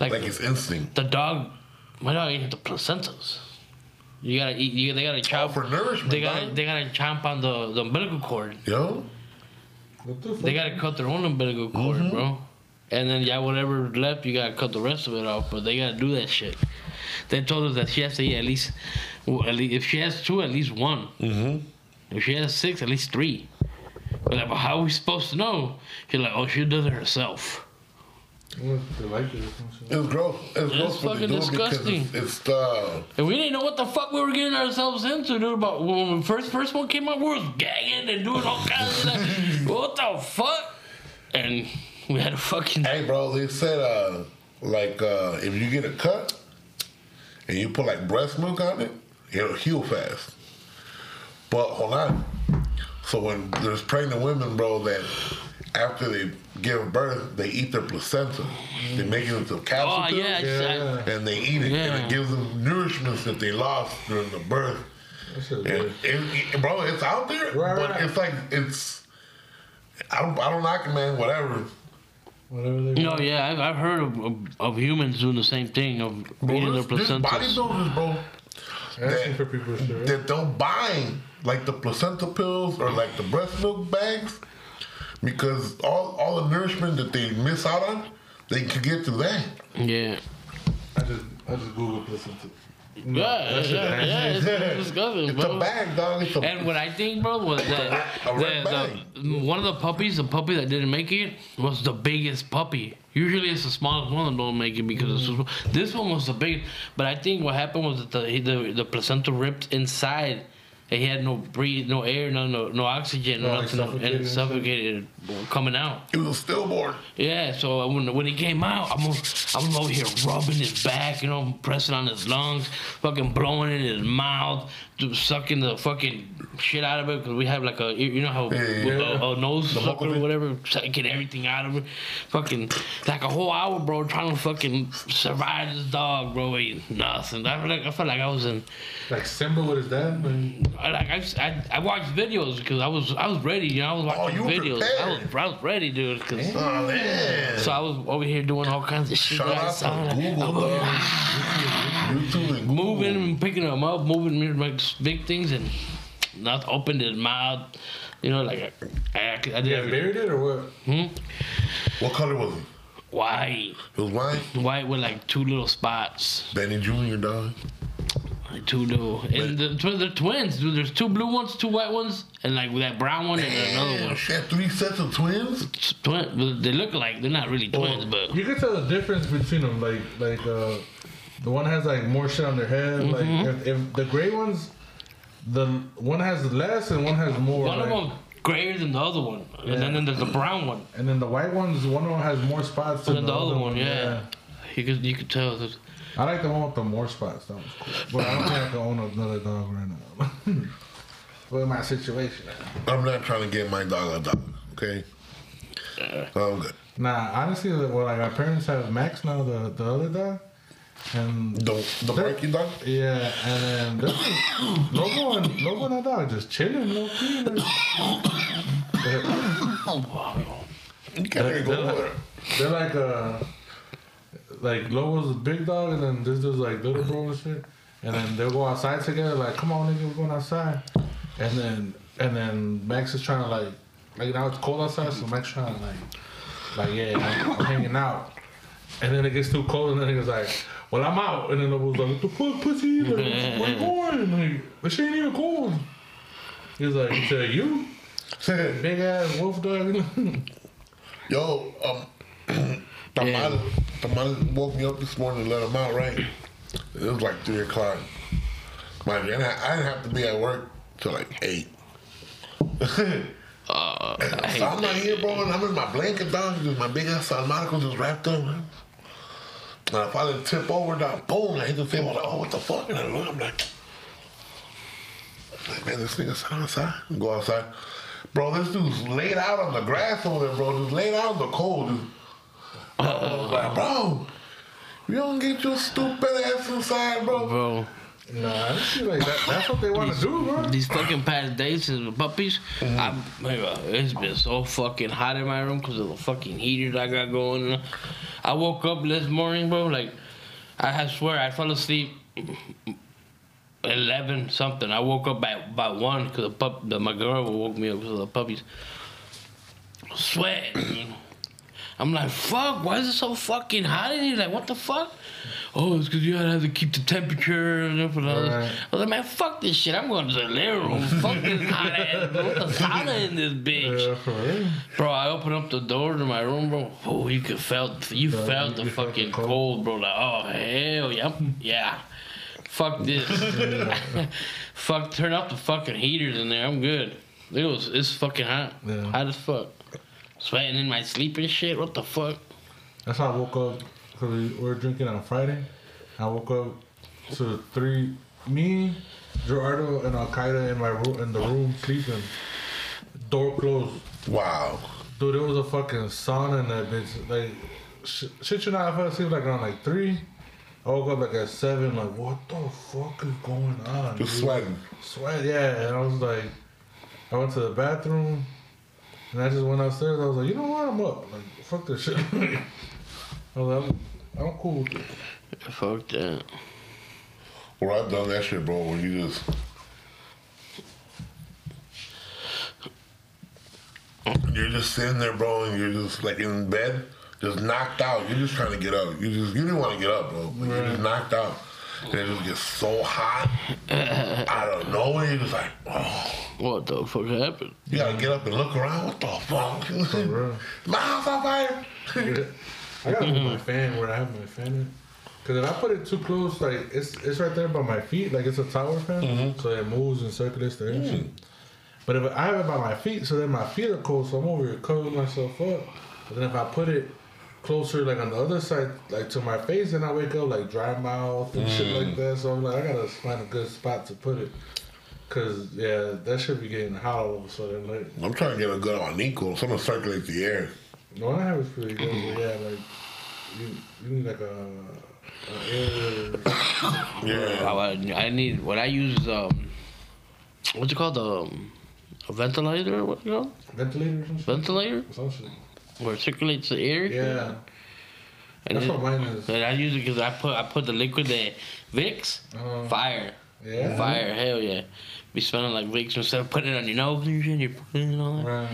Like, Like it's instinct. the dog, my dog ate the placentas. You gotta eat. You, they gotta chomp. for nourishment, They gotta dog. they gotta chomp on the, the umbilical cord. Yo. What the fuck? They gotta cut their own umbilical cord, Mm-hmm. bro. And then yeah, whatever left, you gotta cut the rest of it off. But they gotta do that shit. They told us that she has to eat at least, at least if she has two, at least one. Mm-hmm. If she has six, at least three. But like, but how are we supposed to know? She's like, oh, she does it herself. Well, They like it or some shit. It's gross. It's, gross what they fucking disgusting. It's, it's the And we didn't know what the fuck we were getting ourselves into, dude. About when the first first one came out, we was gagging and doing all kinds of stuff. What the fuck? And we had a fucking Hey, bro, they said uh, like uh, if you get a cut and you put like breast milk on it, it'll heal fast. But hold on. So when there's pregnant women, bro, that after they give birth, they eat their placenta. They make it into capsule Oh yeah, Yeah. and they eat it, and it gives them nourishments that they lost during the birth. That shit And it, it- bro, it's out there, Right, but right. it's like it's. I don't, I don't knock it, man. Whatever. Whatever they No, yeah, I've, I've heard of, of, of humans doing the same thing of Bro, eating their there's, there's placentas. bodybuilders, bro, Asking for people shit, right? that don't buy like the placenta pills or like the breast milk bags because all all the nourishment that they miss out on, they can get through that. Yeah, I just, I just Googled placenta. Yeah, yeah, that yeah, nasty. yeah, it's disgusting, It's bro. a bag, dog. It's a, And what I think, bro, was that A red the, the, one of the puppies, the puppy that didn't make it, was the biggest puppy. Usually it's the smallest one that don't make it because it's mm-hmm. this one was the biggest. But I think what happened was that the the, the placenta ripped inside. And he had no breathe, no air, no no, no oxygen, like nothing, suffocated and and suffocated coming out. it was a stillborn. Yeah, so when when he came out, I'm over, I'm over here rubbing his back, you know, pressing on his lungs, fucking blowing in his mouth, just sucking the fucking shit out of it because we have like a you know how Yeah, yeah, a, a nose sucker or whatever, sucking everything out of it, fucking like a whole hour, bro, trying to fucking survive this dog, bro, ain't nothing. I feel like I felt like I was in, Like Simba with his dad, but I, like I, I, I watched videos because I was I was ready, you know, I was oh, watching Oh, you were videos, I was prepared. I was ready, dude, because. Oh man. So I was over here doing all kinds of shit. Shout that out to Google, dog. YouTube and Google. moving and picking them up, moving me like big things, and not opened his mouth. You know, like I, I, I did you guys buried it or what? Hmm? What color was it? White, It was white. white with like two little spots, Benny Jr. dog. like two little. And the twins, they're twins, dude. There's two blue ones, two white ones, and like that brown one and another one. she had three sets of twins. It's Twin, they look like they're not really twins, but You can tell the difference between them. Like, like uh, the one has like more shit on their head. Mm-hmm. Like, if, if the gray ones, the one has less and one has more. one of like- them grayer than the other one, and then, then there's the brown one. And then the white ones, one of them has more spots And than then the other one, yeah. You could you could tell. that- I like the one with the more spots. That was cool. But I don't think I can own another dog right now. Look at my situation. I'm not trying to get my dog a dog. Okay. I'm good. Nah, honestly, well, like our parents have Max now, the the other dog, and The the barking dog. yeah, and then is- Lobo and Lobo and that dog just chilling, low key. Like, You can't go over. they're like uh, like Lobo's a big dog, and then this is like little bro and shit, and then they'll go outside together. Like, come on, nigga, we're going outside, and then and then Max is trying to like, like now it's cold outside, so Max trying to like, like yeah, I'm, I'm hanging out, and then it gets too cold, and then he was like. Well, I'm out, and then Lobo's like, "What the fuck, pussy? Like, where you going? Like, this ain't even cold." He was like, "To you, big ass wolf dog." Yo, um, Tamal, Tamal woke me up this morning and let him out, right? It was like 3 o'clock. Mind you, I, I didn't have to be at work till like 8. Uh, I hate so I'm not here, bro, and I'm in my blanket, dog. Just my big ass Salmonico just wrapped up, man. And I finally tip over, dog. Boom, I hit the table, like, oh, what the fuck? And I look, I'm like, like, man, this nigga's outside. Go outside. Bro, this dude's laid out on the grass over there, bro. Just laid out in the cold. Just, I was like, bro, you don't get your stupid ass inside, bro. bro. Nah, I just feel like that, that's what they want to do, bro. These fucking past and the puppies, mm-hmm. I, man, it's been so fucking hot in my room because of the fucking heater that I got going. I woke up this morning, bro, like, I swear I fell asleep 11 something. I woke up at about 1 because the pup, the, my girl woke me up because of the puppies. Sweating. I'm like, fuck, why is it so fucking hot in here? Like, what the fuck? Oh, it's because you gotta have to keep the temperature and all this. Right. I was like, man, fuck this shit. I'm going to the living room. fuck this hot ass. Bro. What the sauna in this bitch? Yeah. Bro, I opened up the door to my room, bro. Oh, you could felt, you Yeah, felt you the fucking cold. cold, bro. Like, oh hell, yeah. yeah. Fuck this. fuck, turn off the fucking heaters in there. I'm good. It was, it's fucking hot. Yeah. Hot as fuck. Sweating in my sleep and shit. What the fuck? That's how I woke up because we were drinking on Friday. I woke up to three, me, Gerardo, and Al Qaeda in my room in the room sleeping. Door closed. Wow. Dude, it was a fucking sauna in that bitch. Like, sh- shit you not, I fell asleep like around like three. I woke up like at seven, like, what the fuck is going on? Just dude? sweating. Sweat, yeah. And I was like, I went to the bathroom, and I just went upstairs. I was like, you know what? I'm up. Like, fuck this shit. I was like, I'm, I'm cool with it. Fuck that. Well, I've done that shit, bro, where you just. You're just sitting there, bro, and you're just like in bed, just knocked out. You're just trying to get up. You just you didn't want to get up, bro. But You're just knocked out. And it just gets so hot out of nowhere. You're just like, oh, What the fuck happened? you gotta get up and look around. What the fuck? real. My house on fire. I gotta move my fan where I have my fan in. Cause if I put it too close, like it's it's right there by my feet, like it's a tower fan, mm-hmm. so it moves and circulates the air. and shit. But if I have it by my feet, so then my feet are cold, so I'm over here covering myself up. But then if I put it closer, like on the other side, like to my face, and I wake up like dry mouth and shit like that. So I'm like, I gotta find a good spot to put it. Cause yeah, that should be getting hot all of a sudden. Like, I'm trying to get a good on Nico. Someone circulate the air. the one I have is pretty good. But yeah, like you, you need like a, a air. Yeah. I, I need what I use is um, what's it called? Um, a ventilator. What you called? Ventilator or? Ventilator, Some shit. Where it circulates the air. Yeah, and that's it- what mine is. and I use it because I put I put the liquid that Vicks, Uh, fire, yeah. fire, hell yeah, be smelling like Vicks instead of putting it on your nose and shit. You're putting it on. Right.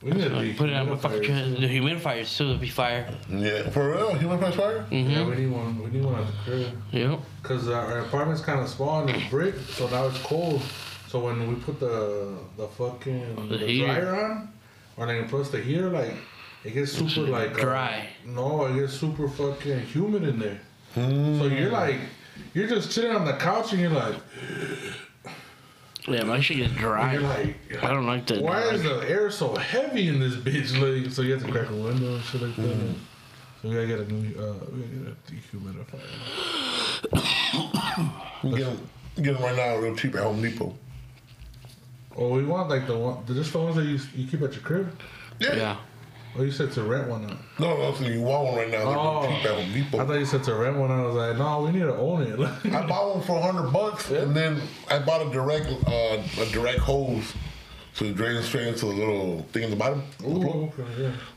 We need to be put it on my fucking humidifiers. chest. The humidifier still be fire. Yeah. For real? Human price fire? Mm-hmm. Yeah, we need one. We need one at the crib. Yep. Cause our apartment's kind of small and it's brick, so now it's cold. So when we put the the fucking The the heater. dryer on, or like plus the heater, like it gets super like uh, dry. no, it gets super fucking humid in there. Hmm. So you're like, you're just sitting on the couch and you're like, Yeah, my shit gets dry. you're like, I don't like that. why dry. is the air so heavy in this bitch? Like, so you have to crack a window and shit like that. Hmm. So we gotta get a new, uh, we gotta get a dehumidifier. You get them, get them right now real cheap at Home Depot. Oh, we want like the one, just the ones that you you keep at your crib. Yeah. Oh, you said to rent one out. No, no, so you want one right now. They're Oh. real cheap at Home I thought you said to rent one. I was like, no, we need to own it. I bought one for hundred bucks, Yeah. and then I bought a direct, uh, a direct hose to drain straight into the little thing in the bottom. Ooh, okay,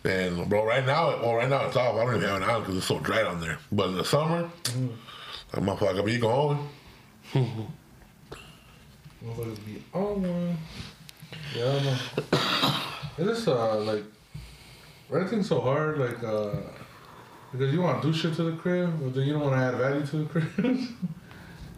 yeah. And bro, right now, well, right now it's off. I don't even have it on because it's so dry down there. But in the summer, that motherfucker be going. Motherfuckers be on one. Yeah, I know. Is uh like renting's so hard, like uh because you want to do shit to the crib, but then you don't want to add value to the crib.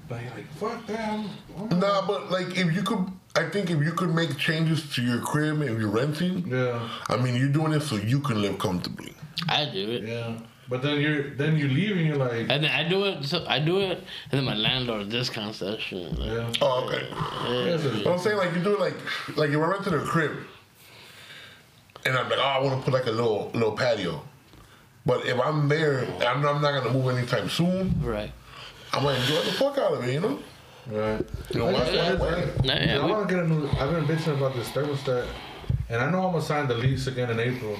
but you're like, fuck that. I'm, I'm Nah, but like if you could, I think if you could make changes to your crib and you're renting, Yeah, I mean, you're doing it so you can live comfortably. I do it. yeah. But then you're then you leave and you're like, And then I do it. So I do it, and then my landlord discounts that shit. Like, yeah. Oh, okay. Yeah, so- But I'm saying like you do it like like if I rented a crib, and I'm like, oh, I want to put like a little little patio. But if I'm there, I'm, I'm not gonna move anytime soon. Right. I'm gonna enjoy the fuck out of it, you know. Right. You know I why? just Why? Nah, Yeah, yeah, I we- want to get a new. I've been bitching about this thermostat, and I know I'm gonna sign the lease again in April,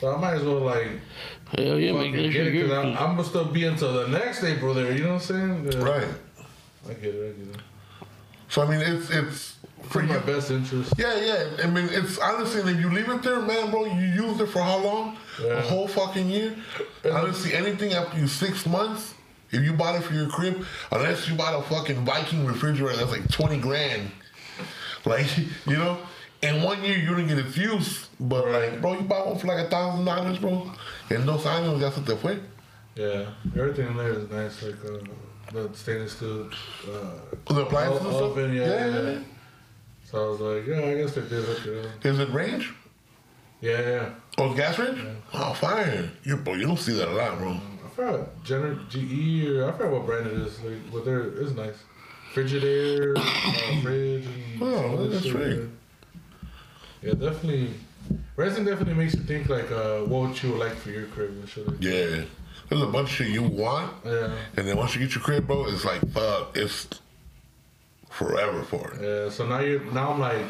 so I might as well like Hell yeah, make fucking get it because. I'm, I'm gonna still be until the next April there. You know what I'm saying? Yeah. Right. I get it. I get it. So I mean, it's it's For my best interest. Yeah, yeah. I mean, it's honestly, if you leave it there, man, bro, you used it for how long? Yeah. A whole fucking year. Honestly, anything after you six months, if you bought it for your crib, unless you bought a fucking Viking refrigerator that's like twenty grand, like you know, in one year you didn't get its use, but like, bro, you bought one for like a thousand dollars, bro, and no años ya se te fue. Yeah, everything in there is nice. Like uh, the stainless steel uh, The appliances and stuff. oven. Yeah, yeah. yeah. So I was like, yeah, I guess they did hook it up. Is it range? Yeah, yeah. Oh, it's gas range? Oh, fire. You, bro, you don't see that a lot, bro. I forgot Gener- GE or I forgot what brand it is. Like, but there is nice. Frigidaire, uh, fridge, and Oh, that's shit right. Yeah, definitely. Renting definitely makes you think like uh, what you like for your crib and shit. Like. Yeah. There's a bunch of shit you want, Yeah, and then once you get your crib, bro, it's like, fuck, it's forever for it. yeah. So now you now I'm like,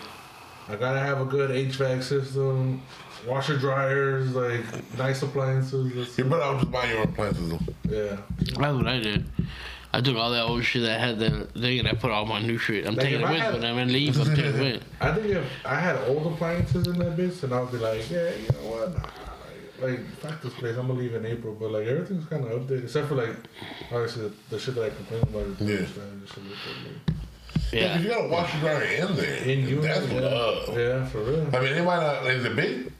I gotta have a good HVAC system, washer dryers, like nice appliances. That's, You better out just buy your own appliances, though. yeah. That's what I did. I took all that old shit that I had the thing and I put all my new shit. I'm Like, taking it with had- when I'm in leave. I'm taking it with. I think if I had old appliances in that bitch, then I would be like, yeah, you know what? Nah, like, like, fuck this place. I'm gonna leave in April, but like everything's kind of updated, except for like obviously the, the shit that I complained about. is Yeah. thermostat Yeah, Yeah. 'cause you gotta wash your dryer in there. In you, That's what yeah, up. yeah, for real. I mean, it might not, is it big?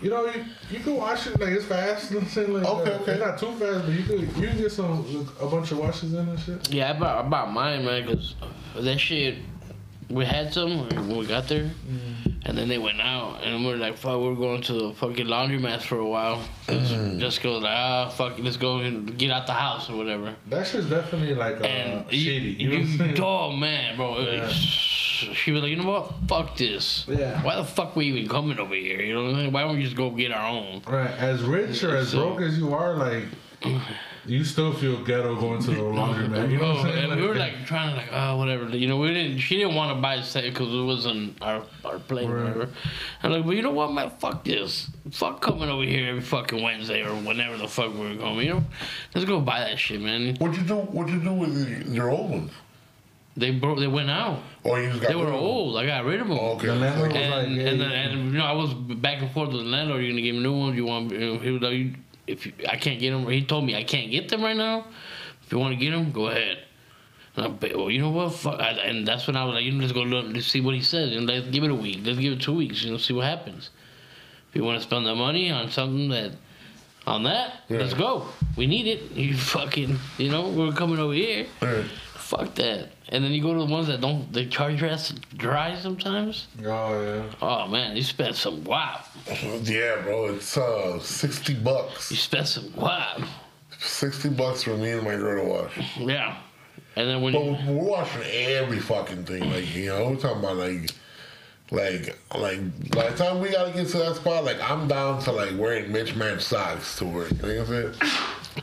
You know, you, you can wash it like it's fast. You know what I'm saying? Like, Okay, uh, okay. It's not too fast, but you can you can get some a bunch of washes in and shit. Yeah, I bought, I bought mine, man, because that shit, we had some when we got there, and then they went out, and we are like, fuck, we're going to the fucking laundromat for a while. Just go like, ah, fuck, it, let's go and get out the house or whatever. That shit's definitely like uh, And shady. you, You, know what I'm saying? oh man, bro. Yeah. She was like, you know what? Fuck this. Yeah. Why the fuck we even coming over here? You know what I mean? Why don't we just go get our own? Right, as rich or as So- broke as you are, like you still feel ghetto going to the laundromat. You know what I'm oh, saying? and we were like trying to like, oh, whatever. You know, we didn't. She didn't want to buy a set because it wasn't our our plate or Right. whatever. I'm like, well, you know what, man? Fuck this. Fuck coming over here every fucking Wednesday or whenever the fuck we were going. You know, let's go buy that shit, man. What'd you do? What'd you do with your- your old ones? They broke. They went out. Or you just got They were rid of them? old. I got rid of them. Oh, okay. The landlord was And, like, yeah, and, then, and you know, I was back and forth with the landlord. You're gonna give me new ones. You want? You know, he was like, if you, I can't get them, he told me I can't get them right now. If you want to get them, go ahead. And I well, you know what? Fuck. I, and that's when I was like, you know, let's go look, let's see what he says, and let's give it a week. Let's give it two weeks. You know, see what happens. If you want to spend the money on something that, on that, let's go. We need it. You fucking, you know, we're coming over here. Fuck that. And then you go to the ones that don't, they charge your ass to dry sometimes. oh yeah. Oh man, you spent some wow. Yeah, bro. It's uh sixty bucks. You spent some wow. Sixty bucks for me and my girl to wash. Yeah. And then when But you, we're washing every fucking thing. Like you know, we're talking about like. Like, like, by the time we gotta get to that spot, like, I'm down to like wearing Mitch mismatched socks to work. You know what I'm saying?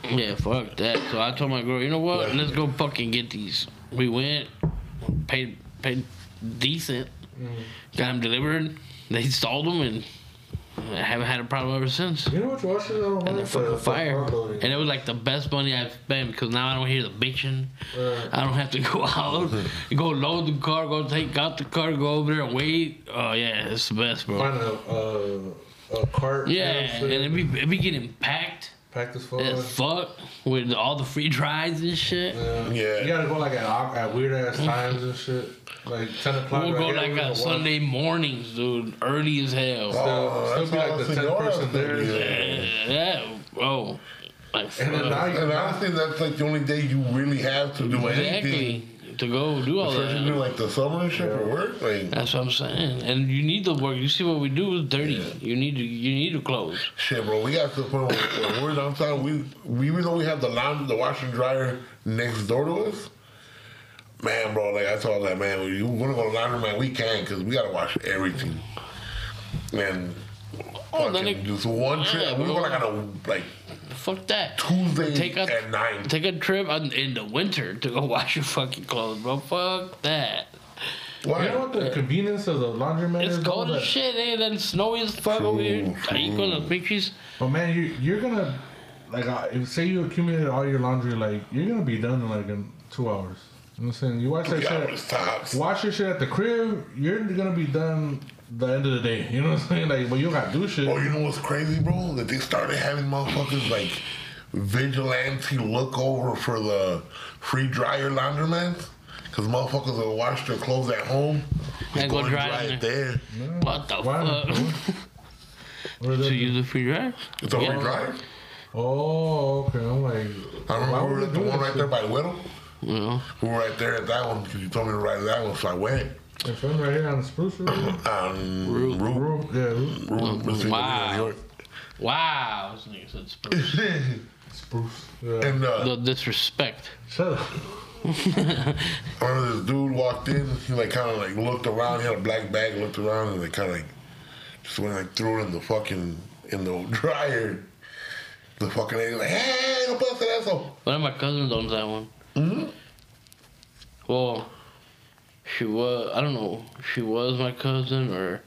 yeah, fuck that. So I told my girl, you know what? Let's go fucking get these. We went, paid paid decent, mm. got them delivered. They installed them, and I haven't had a problem ever since. You know what washes I don't And they're fucking fire. And it was like the best money I've spent because now I don't hear the bitching. Right. I don't have to go out, go load the car, go take out the car, go over there and wait. Oh yeah, it's the best, bro. Find a, a, a cart. you know what Yeah, and it be it be getting packed packed as fuck. fuck with all the free drives and shit. Yeah. Yeah. You gotta go like at, at weird ass mm. times and shit. Like 10 o'clock. We'll right go here, like on. Sunday mornings, dude, early as hell. Still, Oh, still that's be like the I 10th person ours there. is. Yeah, yeah, bro. Like, And then fuck. now And I think that's like the only day you really have to do anything. Exactly to go do all Especially that. do like the summer and shit for work. Like, That's what I'm saying. And you need the work. You see what we do is dirty. You need to you need to close. Shit, bro, we got to the point where when we're downtown. We, we even though we have the laundry, the washer and dryer next door to us. Man, bro, like I told that man, when you want to go to the laundry, man, we can because we gotta wash everything. And Oh, then it- just one trip. Yeah, we bro. go like on a like Fuck that. Tuesday Take a at nine. take a trip on, in the winter to go wash your fucking clothes, bro. Fuck that. Why? You know what the convenience of the laundromat It's is? though? cold as That- shit, eh? Then snowy as fuck over here. True, Are you gonna pictures? But man, you you're gonna like uh, if say you accumulated all your laundry, like you're gonna be done in like in two hours. You know what I'm saying? You watch that Yeah, shit. it's tops. Wash your shit at the crib. You're gonna be done the end of the day. You know what I'm saying? Like, but you gotta do shit. Oh, you know what's crazy, bro? That they started having motherfuckers like vigilante look over for the free dryer laundromats. Cause motherfuckers will wash their clothes at home And go and dry it it there. What the Why? fuck? What is to it? use the free dryer? It's a free dryer. Oh, okay. I'm like, I remember we would were they the do one that right there by Whittle. You know? We were right there at that one because you told me to write that one, so I went. The film right here on the spruce room. Um, Root. Root. Room, yeah, room. Root, Mississippi, Wow. New York. Wow, this nigga said spruce. spruce. Yeah. And uh, the disrespect. Shut up. I remember this dude walked in. He like kind of like looked around. He had a black bag. Looked around and they kind of like just went like threw it in the fucking in the dryer. The fucking lady like, hey, no pasa eso. One of my cousins owns that one. Mm-hmm. Well, she was, I don't know, she was my cousin or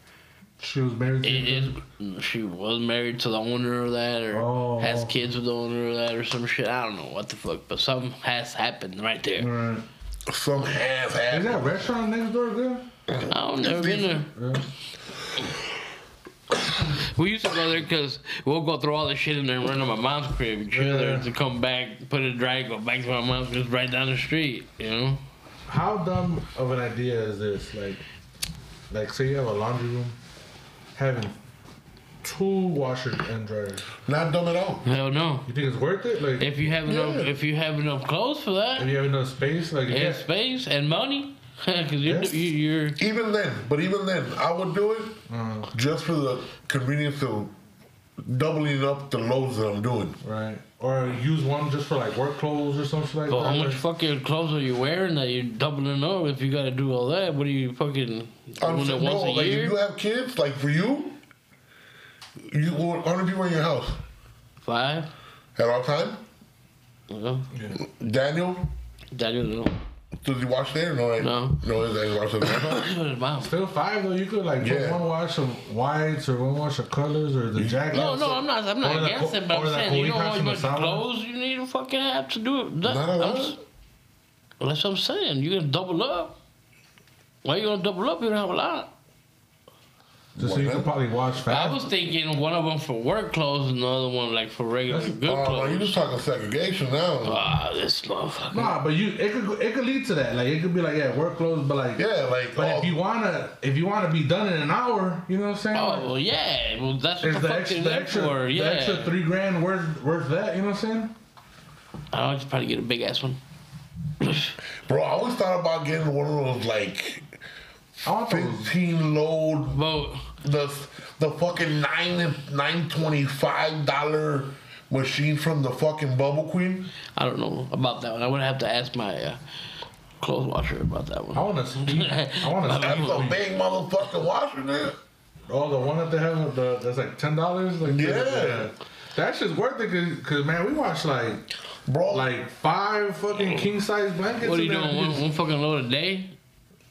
She was married to it is, she was married to the owner of that or Oh. has kids with the owner of that or some shit. I don't know what the fuck, but something has happened right there. Right. Some has Is happened. that restaurant next door good? I've never been there. Yeah. We used to go there because we'll go throw all the shit in there and run to my mom's crib and chill there to come back, put it dry, go back to my mom's just right down the street, you know? How dumb of an idea is this? Like, like say you have a laundry room, having two washers and dryers. Not dumb at all. Hell no. You think it's worth it? Like, If you have enough, Yeah. if you have enough clothes for that, if you have enough space, like, and yeah. space and money, because you're, Yes. you, you're Even then, but even then, I would do it Uh, just for the convenience of doubling up the loads that I'm doing. right. Or use one just for like work clothes or something like Well, that. how much fucking clothes are you wearing that you're doubling up? If you gotta do all that, what are you fucking I'm doing it saying, once bro, a like year? if you have kids, like for you, you want how many people in your house Five? at all time? No. Daniel, Daniel, no. Does he watch there? No. No. no, he watches there. His mom. Still five though. You could like Yeah. one wash of whites or one wash of colors or the jacket. No, no, I'm not. I'm not the against co- it, but I'm saying you know cobijas how much clothes you need to fucking have to do it. That, Not a I'm lot. s- well, that's what I'm saying. You're gonna double up. Why you gonna double up? You don't have a lot. Just so you could probably wash I was thinking one of them for work clothes and the other one like for regular That's- good Oh, no, you clothes. just talking segregation now. Ah, this motherfucker. Nah, but you it could it could lead to that. Like it could be like yeah, work clothes, but like yeah, like But oh, if you wanna if you wanna be done in an hour, you know what I'm saying? Oh Like, well, yeah. Well, that's what is the, the extra, the extra, for. the Yeah. extra three grand worth worth that? You know what I'm saying? I would probably get a big ass one. bro, I always thought about getting one of those like I want those. fifteen load But the the fucking nine nine twenty five dollar machine from the fucking Bubble Queen. I don't know about that one. I would have to ask my uh, clothes washer about that one. I want to speed. I want to That's speed. a big motherfucking washer there. Oh, the one that they have the that's like ten dollars. Like Yeah. That shit's worth it because man, we watched like Bro, like five fucking king size blankets. What are you doing? One, one fucking load a day?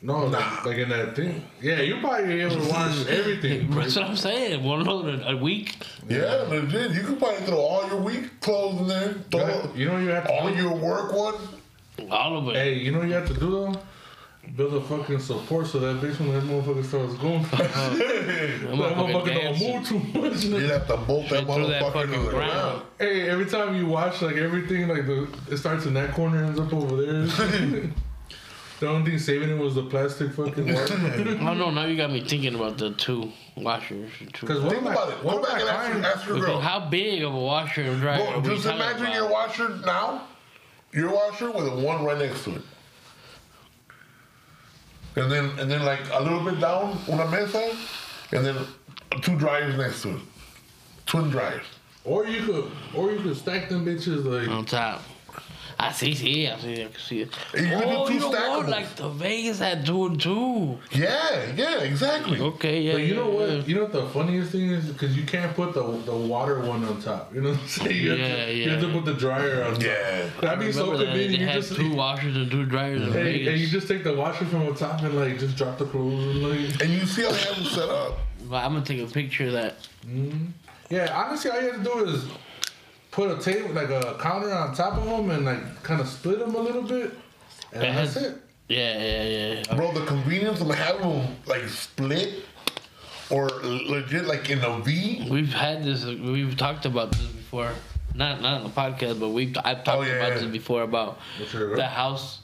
No, like, like in that thing. Yeah, you probably be able to wash everything. That's what I'm saying. One load a, a week. yeah, legit. You can probably throw all your week clothes in there. Throw You know you have to all do? your work one. All of it. Hey, you know what you have to do though? Build a fucking support so that bitch when that motherfucker starts going, that That motherfucker don't move too much. You'd have to bolt that Straight that motherfucker fucking to the ground. ground. Hey, every time you watch like everything, like the it starts in that corner, ends up over there. the only thing saving it was the plastic fucking water. Oh no! Now you got me thinking about the two washers. Because Two. one Think of my, about it. one Go of my back and ask, clients, ask your girl. How big of a washer and dryer? Bro, are we just imagine about? your washer now, your washer with a one right next to it. And then and then like a little bit down una mesa, and then two dryers next to it. Twin dryers. or you could, or you could stack them bitches like. on top. I see, see, I see, I can see it. And you can do oh, two you know what? stackables. Like the Vegas had two and two. Yeah, yeah, exactly. Okay, yeah. But you know what? yeah. You know what the funniest thing is because you can't put the the water one on top. You know what I'm saying? You, have, Yeah, to, you have to yeah. put the dryer on top. Yeah. That'd be so convenient. They You had just two washers and two dryers in and, Vegas. and you just take the washer from the top and like just drop the clothes and like. And you see how they have them set up. Well, I'm gonna take a picture of that. Hmm. Yeah, honestly, all you have to do is put a table, like a counter on top of them, and like kind of split them a little bit, and It that's has- it. Yeah, yeah, yeah. Bro, the convenience of having them like split or legit like in a V. We've had this. We've talked about this before. Not not on the podcast, but we've I've talked Oh, yeah, about yeah. this before about What's the house.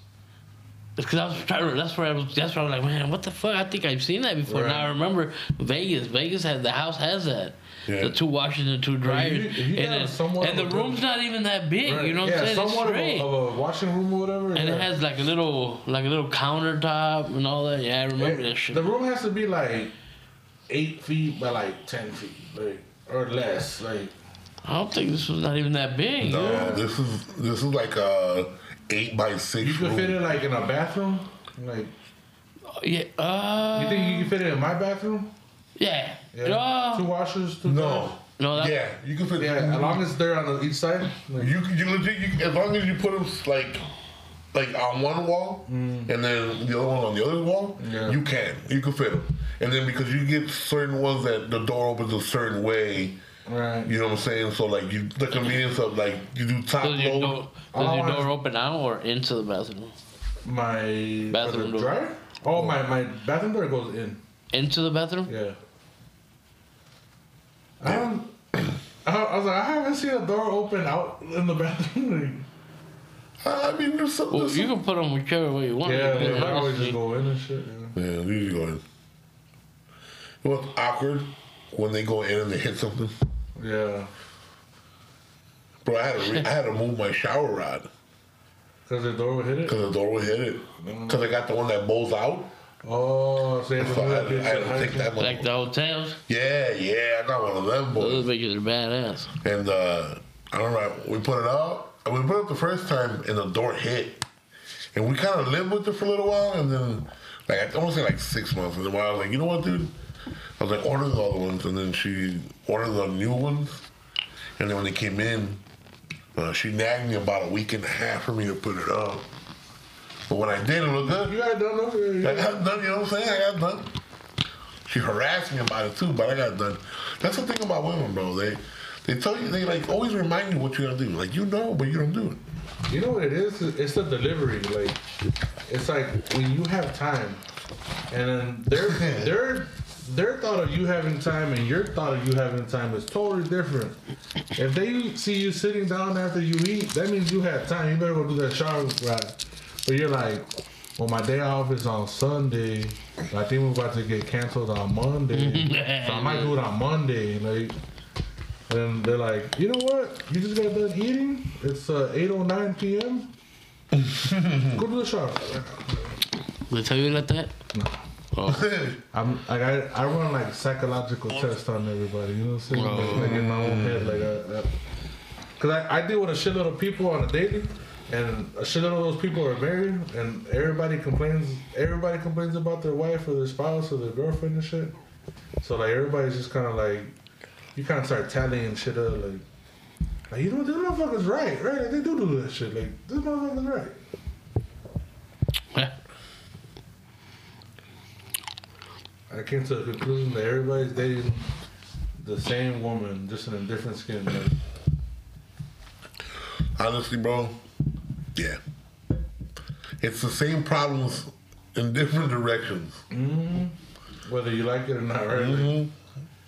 Because I was trying to. That's where I was. That's where I was like, man, what the fuck? I think I've seen that before. Right. Now I remember Vegas. Vegas has the house has that. Yeah. The two washers and two dryers, you- if you and, got then- somewhat and the of a room's not even that big. Right. You know what yeah, I'm saying? It's somewhat of straight. a, of a washing room or whatever. and yeah. it has like a little, like a little countertop and all that. Yeah, I remember Yeah, that shit. The room has to be like eight feet by like ten feet, like or less. Like I don't think this was not even that big. No, Yeah. this is this is like a eight by six. you could room. fit it like in a bathroom. Like Yeah. Uh, you think you can fit it in my bathroom? Yeah. Yeah. Uh, Two washers, two. No. no, that, Yeah, you can fit. Yeah, as long as they're on each side. Like, you you legit you, as long as you put them like like on one wall and then the other one on the other wall, Mm. Yeah. you can you can fit them. And then because you get certain ones that the door opens a certain way, right. you know what I'm saying? So like you the convenience of like you do top Does your, load. door, does I your door open out or into the bathroom? My Bathroom door. dryer. Oh, my my bathroom door goes in. Into the bathroom? Yeah. I don't. I I was like, I haven't seen a door open out in the bathroom. I mean, there's some. Well, There's you some can put them whichever way you want. yeah, Yeah, yeah, I always just go in and shit. Yeah. yeah, you usually go in. You know what's awkward when they go in and they hit something. Yeah. Bro, I had to re- I had to move my shower rod Because the door would hit it? because the door would hit it. Because I got the one that bows out. Oh, so you have to I move that to- I had to to take that school? Like the hotels, Yeah, yeah, I got one of them boys. those boys. bitches are badass. And uh, I don't know, we put it up. And we put it up the first time, and the door hit. And we kind of lived with it for a little while, and then like I want to say like six months. And then I was like, you know what, dude? I was like, order the other ones, and then she ordered the new ones. And then when they came in, uh, she nagged me about a week and a half for me to put it up. But when I did, it looked good. You got done over there. I got done, you know what I'm saying? I got done. She harassed me about it too, but I got done. That's the thing about women, bro. They they tell you they like always remind you what you gotta do. Like you know, but you don't do it. You know what it is? It's the delivery. Like, it's like when you have time, and then their their their thought of you having time and your thought of you having time is totally different. If they see you sitting down after you eat, that means you have time. You better go do that shower ride. But you're like, well, my day off is on Sunday. I think we're about to get canceled on Monday, so I might do it on Monday. Like. And they're like, you know what? You just got done eating. It's uh, 8:09 p.m. Go to the shower. They tell you like that? Oh, I'm like I, I run like psychological tests on everybody. You know what I'm saying? Like, like in my own head, like I, I, cause I, I deal with a shitload of people on a daily, and a shitload of those people are married, and everybody complains. Everybody complains about their wife or their spouse or their girlfriend and shit. So like everybody's just kind of like, you kind of start tallying shit up like. Like, you know, this motherfucker's right, right? Like, they do do that shit. Like, this motherfucker's right. I came to the conclusion that everybody's dating the same woman, just in a different skin. Honestly, bro, yeah. It's the same problems in different directions. whether you like it or not, right? Like, Mhm.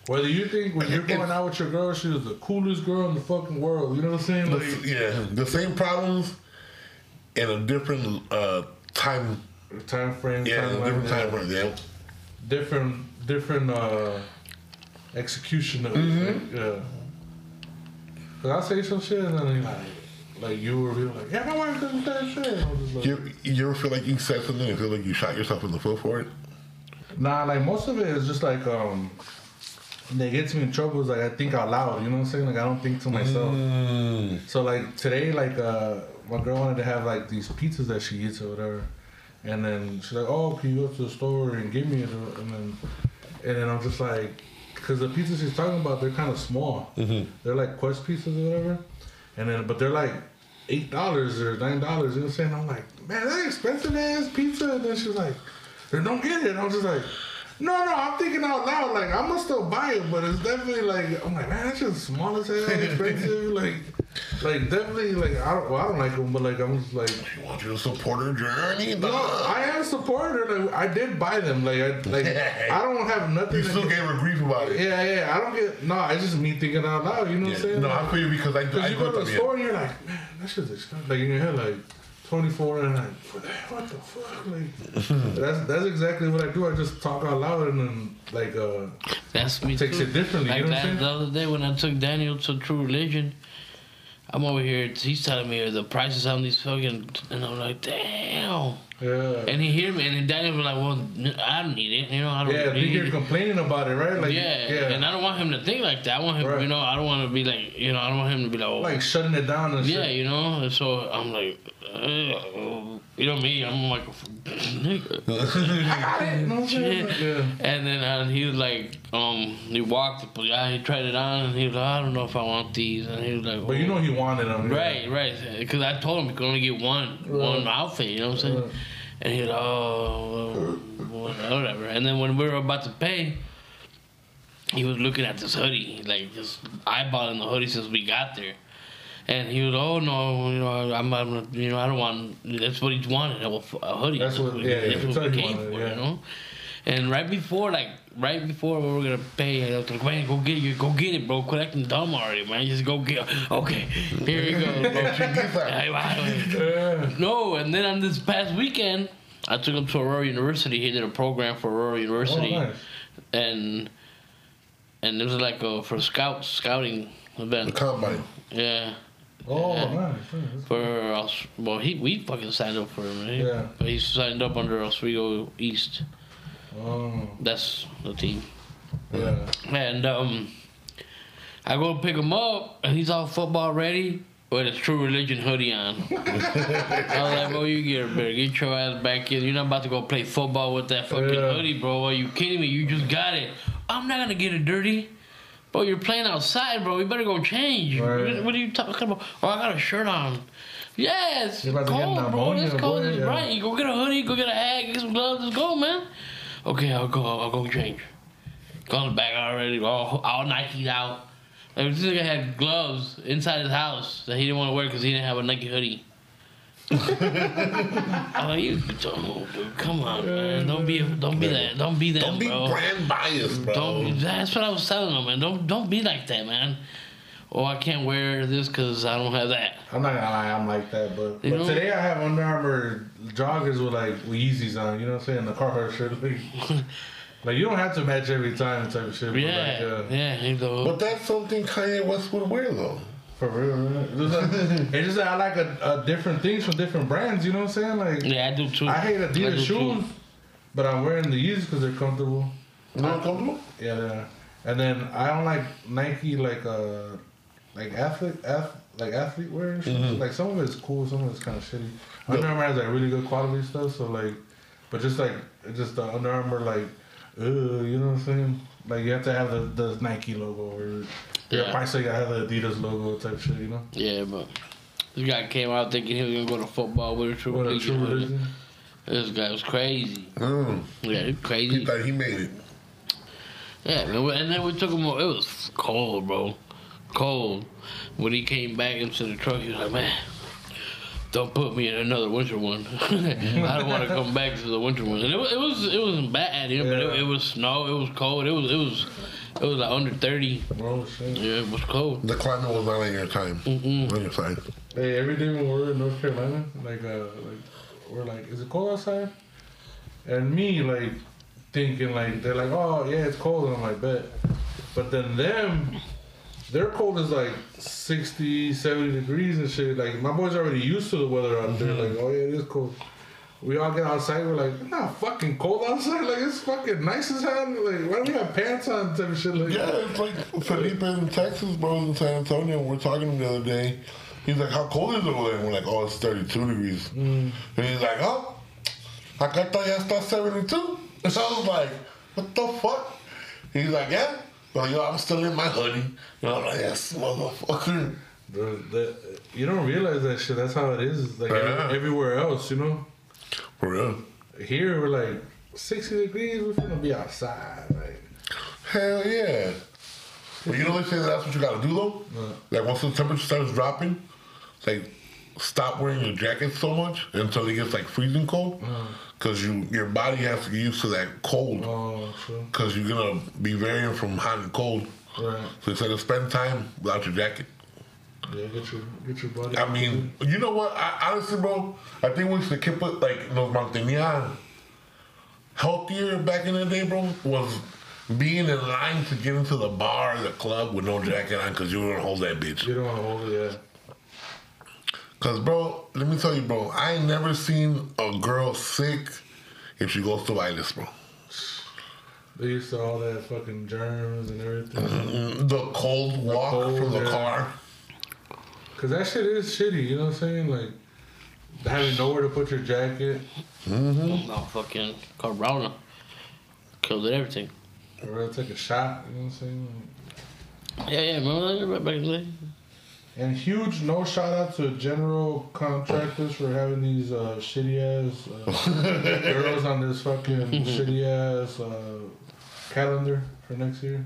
whether you think when you're going out with your girl, she's the coolest girl in the fucking world. You know what I'm saying? The- yeah, the same problems in a different uh, time. time frame, Yeah, in a different time frame. Yeah. different, different uh, execution of Mm-hmm. it. Like, yeah. Cause I'll say some shit and then they like, like you were really like, yeah, my wife does that shit. And I'm just like, You, you ever feel like you said something and feel like you shot yourself in the foot for it? Nah, like most of it is just like um that gets me in trouble is like I think out loud, you know what I'm saying? Like I don't think to myself. Mm. So like today, like uh my girl wanted to have like these pizzas that she eats or whatever. And then she's like, Oh, can you go to the store and give me it and then and then I'm just like because the pizzas she's talking about, they're kind of small. They're like Quest pizzas or whatever. And then, but they're like eight dollars or nine dollars. You know what I'm saying? I'm like, man, that expensive ass pizza. And then she's like, don't get it. And I'm just like, no, no. I'm thinking out loud. Like I'm gonna still buy it, but it's definitely like I'm like, man, that's just small as hell, expensive. like, like definitely like I don't, well, I don't like them, but like I'm just like. She wants you to support her journey. No, I am a supporter. Like I did buy them. Like I like I don't have nothing. You still gave her grief about it. yeah, yeah. I don't get no. It's just me thinking out loud. You know what I'm saying? No, I feel you because I, Because I you go go to the through store and you're like, man, that shit's expensive. Like in your head, like 24 and like, for that, what the fuck? Like, that's that's exactly what I do. I just talk out loud and then like uh that's me takes too. it differently. Like you know what that I'm the other day when I took Daniel to True Religion, I'm over here. He's telling me the prices on these fucking, and I'm like, damn. Yeah. And he hear me, and then Daniel was like, well, I don't need it. You know, I don't Yeah, need you're complaining about it, right? Like, yeah, yeah. and I don't want him to think like that. I want him, Right. you know, I don't want to be like, you know, I don't want him to be like, oh, like shutting it down and yeah, shit. you know. And so I'm like, uh, you know me, I'm like, nigga. I got it. You know what I'm saying? Shit. Yeah. And then uh, he was like, um, he walked, yeah, he tried it on, and he was like, I don't know if I want these, and he was like, But you "Oh." know he wanted them. yeah. Right, right. Because I told him he could only get one, one outfit. You know what I'm saying? Right. And he was like, oh, well, whatever. And then when we were about to pay, he was looking at this hoodie, like just eyeballing the hoodie since we got there. And he was, oh no, you know, I'm, I'm, you know, I don't want. That's what he wanted, a, hoodie. That's what- yeah, that's yeah, what that's we what he came wanted, for, yeah. you know. And right before, like, right before we were gonna pay, I was like, man, go get it, go get it, bro. Quit acting dumb already, man. Just go get. it. Okay, here you go, bro. Hey, bye. Yeah. No, and then on this past weekend, I took him to Aurora University. He did a program for Aurora Oh, University, nice. and and it was like a for scouts scouting event. The combine. Yeah. Oh, Yeah. nice. nice. For us, well, he we fucking signed up for him. Right? Yeah. But he signed up under Oswego East. Oh, That's the team. yeah. And um, I go pick him up, and he's all football ready with his True Religion hoodie on. I was like, bro, you get better get your ass back in. You're not about to go play football with that fucking Yeah. hoodie, bro. Are you kidding me? You just got it. I'm not gonna get it dirty. Bro, you're playing outside, bro. You better go change. Right. What, are you talking about? Oh, I got a shirt on. Yes, You're about to get cold, bro. It's cold. boy, It's yeah. right. You go get a hoodie, go get a hat, get some gloves. Let's go, man. Okay, I'll go. I'll go change. Comes back already, all, all Nike'd out. Like, this nigga had gloves inside his house that he didn't want to wear because he didn't have a Nike hoodie. I'm like, you don't, dude, come on, man. Don't be, don't be that, don't be that, Don't be bro. brand biased, bro. Don't. That's what I was telling him, man. Don't, don't be like that, man. Oh, I can't wear this because I don't have that. I'm not gonna lie, I'm like that, but, but today I have Under Armour joggers with like with Yeezys on. You know what I'm saying? The Carhartt shirt, like, like you don't have to match every time type of shit. But Yeah, like, uh, yeah. You know. But that's something Kanye West would wear, though. For real, man. It's just, like, it's just that I like a, a different things from different brands. You know what I'm saying? Like yeah, I do too. I hate I do Adidas too. shoes, but I'm wearing the Yeezys because they're comfortable. Not comfortable? Yeah, yeah. And then I don't like Nike like uh like athlete ath- like athlete wear and shit. Like some of it's cool, some of it's kind of shitty. Under Armour has like really good quality stuff, so like, but just like just the Under Armour like, uh, you know what I'm saying? Like you have to have the, the Nike logo or yeah, Yeah. probably say you have the Adidas logo type shit, you know? Yeah, but this guy came out thinking he was gonna go to football with a true What a religion. true religion. This guy was crazy. Mm. Yeah, he He crazy. thought he made it. Yeah, man. And then we took him. It was cold, bro. Cold. When he came back into the truck, he was like, "Man, don't put me in another winter one. I don't want to come back to the winter one." And it, was- it was it wasn't bad, you know, but it, it was snow. It was cold. It was it was it was like under thirty. Oh shit. Yeah, it was cold. The climate was not on your time. Mm-mm. On your side. Hey, every day when we're in North Carolina, like uh like we're like, is it cold outside? And me like thinking like they're like, oh yeah, it's cold. And I'm like, bet. But then them, their cold is like 60, 70 degrees and shit. Like my boys already used to the weather out there. Like, oh yeah, it is cold. We all get outside. We're like, it's not fucking cold outside. Like it's fucking nice as hell. Like why don't we have pants on? Type of shit. Like Yeah, it's like Felipe in Texas, bro, in San Antonio. We're talking to him the other day. He's like, how cold is it over there? And we're like, oh, it's 32 degrees. Mm. And he's like, oh, like I thought y'all start 72. And so I was like, what the fuck? He's like, yeah. But yo, I'm still in my hoodie. And I'm like, yes, motherfucker. Bro, that, you don't realize that shit. That's how it is. Like Yeah. everywhere else, you know. For real. Here we're like 60 degrees. We're gonna be outside. Like Hell yeah. But you know what they say that's what you gotta do though? Like once the temperature starts dropping, like stop wearing your jacket so much until it gets like freezing cold. Uh-huh. Cause you your body has to get used to that cold. oh, true. Cause you're gonna be varying from hot and cold. Right. So instead of spend time without your jacket. Yeah, get your get your body. I mean, you know what? I, honestly, bro, I think we should keep it like nos mantenía healthier back in the day, bro. Was being in line to get into the bar, or the club with no jacket on, cause you gonna hold that bitch. you don't hold it. Yeah. Cause, bro, let me tell you, bro, I ain't never seen a girl sick if she goes to Vilas, bro. They used to all that fucking germs and everything. Mm, The cold walk cold, from the yeah. car. Cause that shit is shitty. You know what I'm saying? Like having nowhere to put your jacket. Mm-hmm. No fucking Corona killed everything. Or take a shot. You know what I'm saying? Yeah, yeah. Remember that back in the day? And huge no shout out to general contractors for having these uh, shitty ass uh, girls on this fucking shitty ass uh, calendar for next year.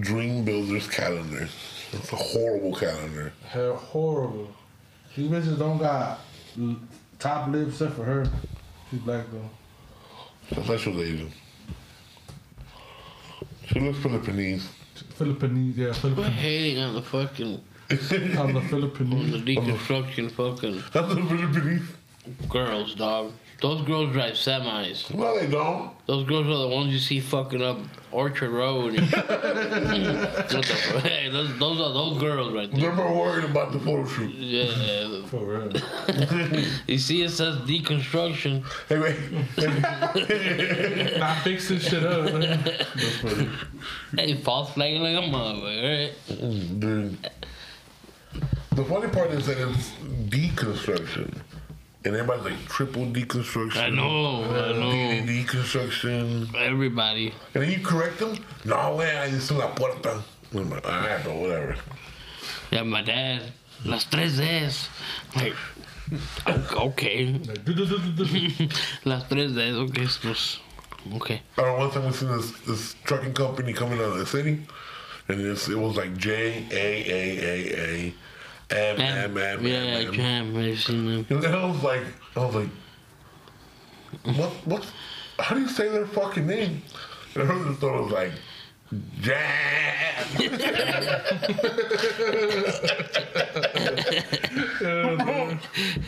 Dream Builders calendar. It's a horrible calendar. Hell, horrible. These bitches don't got top lip except for her. She's black though. That's what they do. She looks Filipinese. Philippines, yeah, We're Philippines. hating on the fucking on the on the deconstruction fucking That's the Filipinese. girls, dog. Those girls drive semis. No, they don't. Those girls are the ones you see fucking up Orchard Road. what the fuck? Hey, those, those are those girls right there. They're more worried about the photo shoot. Yeah. For real. You see, it says deconstruction. Hey, wait. Not fixing shit up. man. That's funny. Hey, false flagging like a motherfucker, right? Mm, dude. The funny part is that it's deconstruction. And everybody's like triple deconstruction. I know, I know. DD deconstruction. Everybody. And then you correct them. No, way, I just la puerta. I'm like, all right, but whatever. Yeah, my dad. Las tres Ds. Like, okay. Las tres Ds, okay, pues, okay. I remember one time we seen this, this trucking company coming out of the city. And it was like J A A A A M M M Yeah, M M. jam, I've seen them. And then I was like, I was like, what, what, how do you say their fucking name? And I heard this thought it was like, Jam. bro,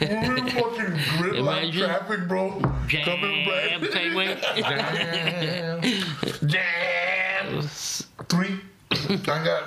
we're in fucking gridlock traffic, bro. Coming Jam, back. same way. Jam. Three. I got.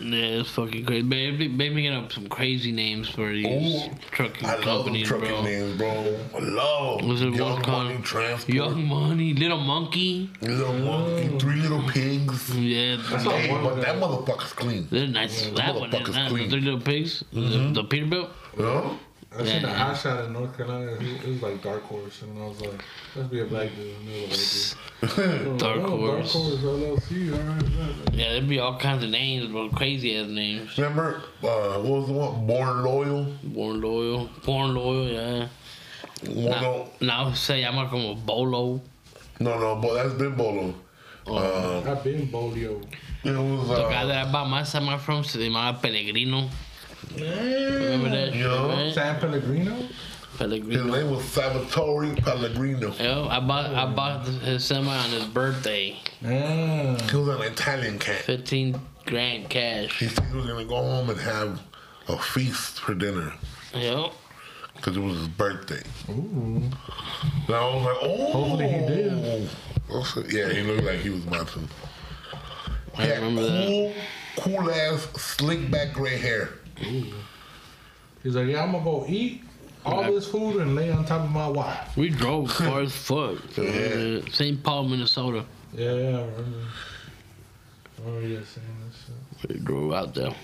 Yeah, it's fucking crazy. Baby, baby, get up some crazy names for these Ooh, trucking I love them companies, trucking bro. names, bro. I love Was it Young one called- Money Transport. Young Money, Little Monkey. Little monkey, three little pigs. Yeah, That's Hey, but that motherfucker's clean. they're nice. that one is motherfucker's nice. The clean. Three Little Pigs, the, the Peterbilt. Huh? I seen the Yeah. Ash out in North Carolina. It was like Dark Horse, and I was like, "Let's be a black dude." And they were white dude. Dark oh, Horse. Dark Horse LLC. All right, right. Yeah, there'd be all kinds of names, bro. Crazy ass names. Remember, uh, what was the one? Born Loyal? Born Loyal. Born Loyal, yeah. One Now, no, now se llama como Bolo. no, no, but that's been Bolo. Oh. Um, I've been Bolio. it was, The guy uh, that I bought my semi from se llamaba Pellegrino. Remember that? shit, Yeah. right? San Pellegrino. his name was Salvatore Pellegrino. Yo, I bought I bought his semi on his birthday. Yeah. He was an Italian cat. 15 grand cash. He said he was gonna go home and have a feast for dinner Yo. because it was his birthday. Ooh. And I was like, oh. Hopefully he did. I said, Yeah, he looked like he was about to. I had remember that. cool, cool ass, slick back gray hair. He's like, yeah, I'm gonna go eat all Yeah. this food and lay on top of my wife. We drove far as fuck. Yeah. St. Paul, Minnesota. Yeah, yeah, I remember. I remember you saying that shit. We drove out there.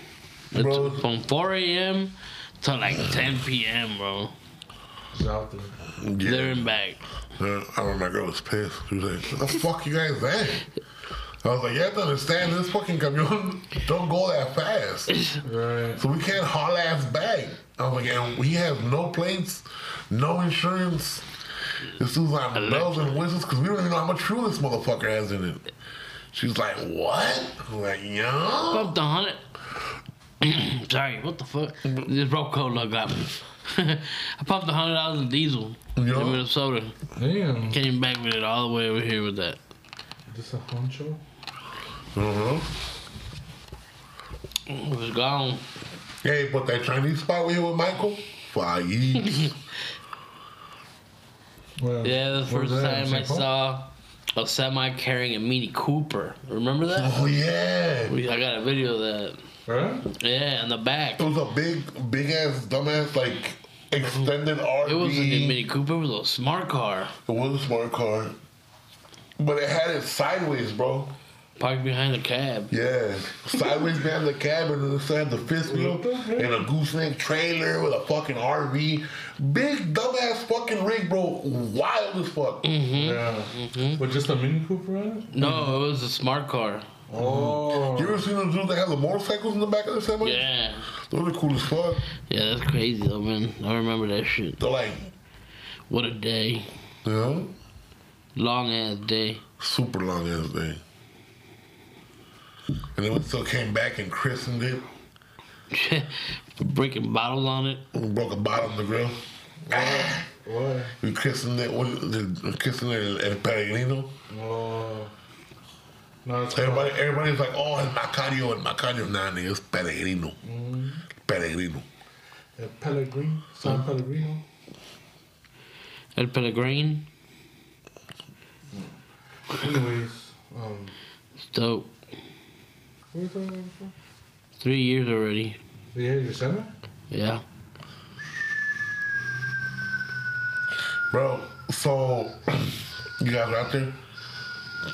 It's Bro. from 4 a.m. to like 10 p.m., bro. It's out there. Yeah. There and back. Uh, I remember my girl was pissed. She was like, "What the fuck you guys at?" I was like, "You have to understand this fucking camion don't go that fast, Right. so we can't haul ass back." I was like, "And we have no plates, no insurance. This is on bells and whistles because we don't even know how much fuel this motherfucker has in it." She's like, "What?" I'm like, "Yeah." Pumped a hundred. Sorry, what the fuck? This bro look got me. I pumped a hundred dollars in diesel Yeah. in Minnesota. Damn. Came back with it all the way over here with that. Just a honcho. Uh huh. It was gone. Hey, but that Chinese spot we here with Michael, fire. Well, Yeah, the first was that, time I saw a semi carrying a Mini Cooper. Remember that? oh yeah. We- I got a video of that. Right? Yeah, in the back. It was a big, big ass, dumbass, like extended RV. It wasn't a Mini Cooper, it was a smart car. It was a smart car, but it had it sideways, bro. Parked behind the cab. Yeah, sideways behind the cab, and then it had the fifth wheel and a gooseneck trailer with a fucking RV. Big dumbass fucking rig, bro. Wild as fuck. Mm-hmm. Yeah. Mm-hmm. But just a Mini Cooper on it? No, it was a smart car. Oh. You ever seen those dudes that have the motorcycles in the back of the semi? Yeah. Those are cool as fuck. Yeah, that's crazy though, man. I remember that shit. They're like, What a day. Yeah. Long ass day. super long ass day. And then we still came back and christened it. Breaking bottles on it. We broke a bottle in the grill. What? we christened it. What, the, christened it El Peregrino. Oh. No, it's Everybody, everybody's like, oh, it's Macario, and Macario. Nah, nigga, it's Peregrino. Peregrino. called, uh, Pellegrino. San Pellegrino. El Pellegrin. Anyways, um, It's dope. What were you talking about before? Three years already. You had your semi? Yeah. Bro, so you guys out there?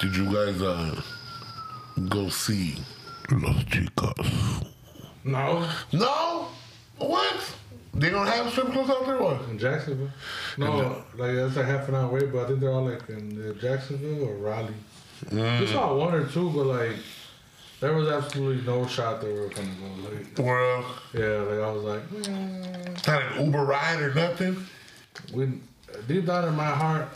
Did you guys uh go see Los Chicos? No. No? What? They don't have strip clubs out there? What? In Jacksonville? No, like that's like half an hour away, but I think they're all like in uh, Jacksonville or Raleigh. Mm. We saw one or two, but like there was absolutely no shot that we were gonna go. Like, Well, yeah, like I was like, mm. not an Uber ride or nothing. we deep down in my heart,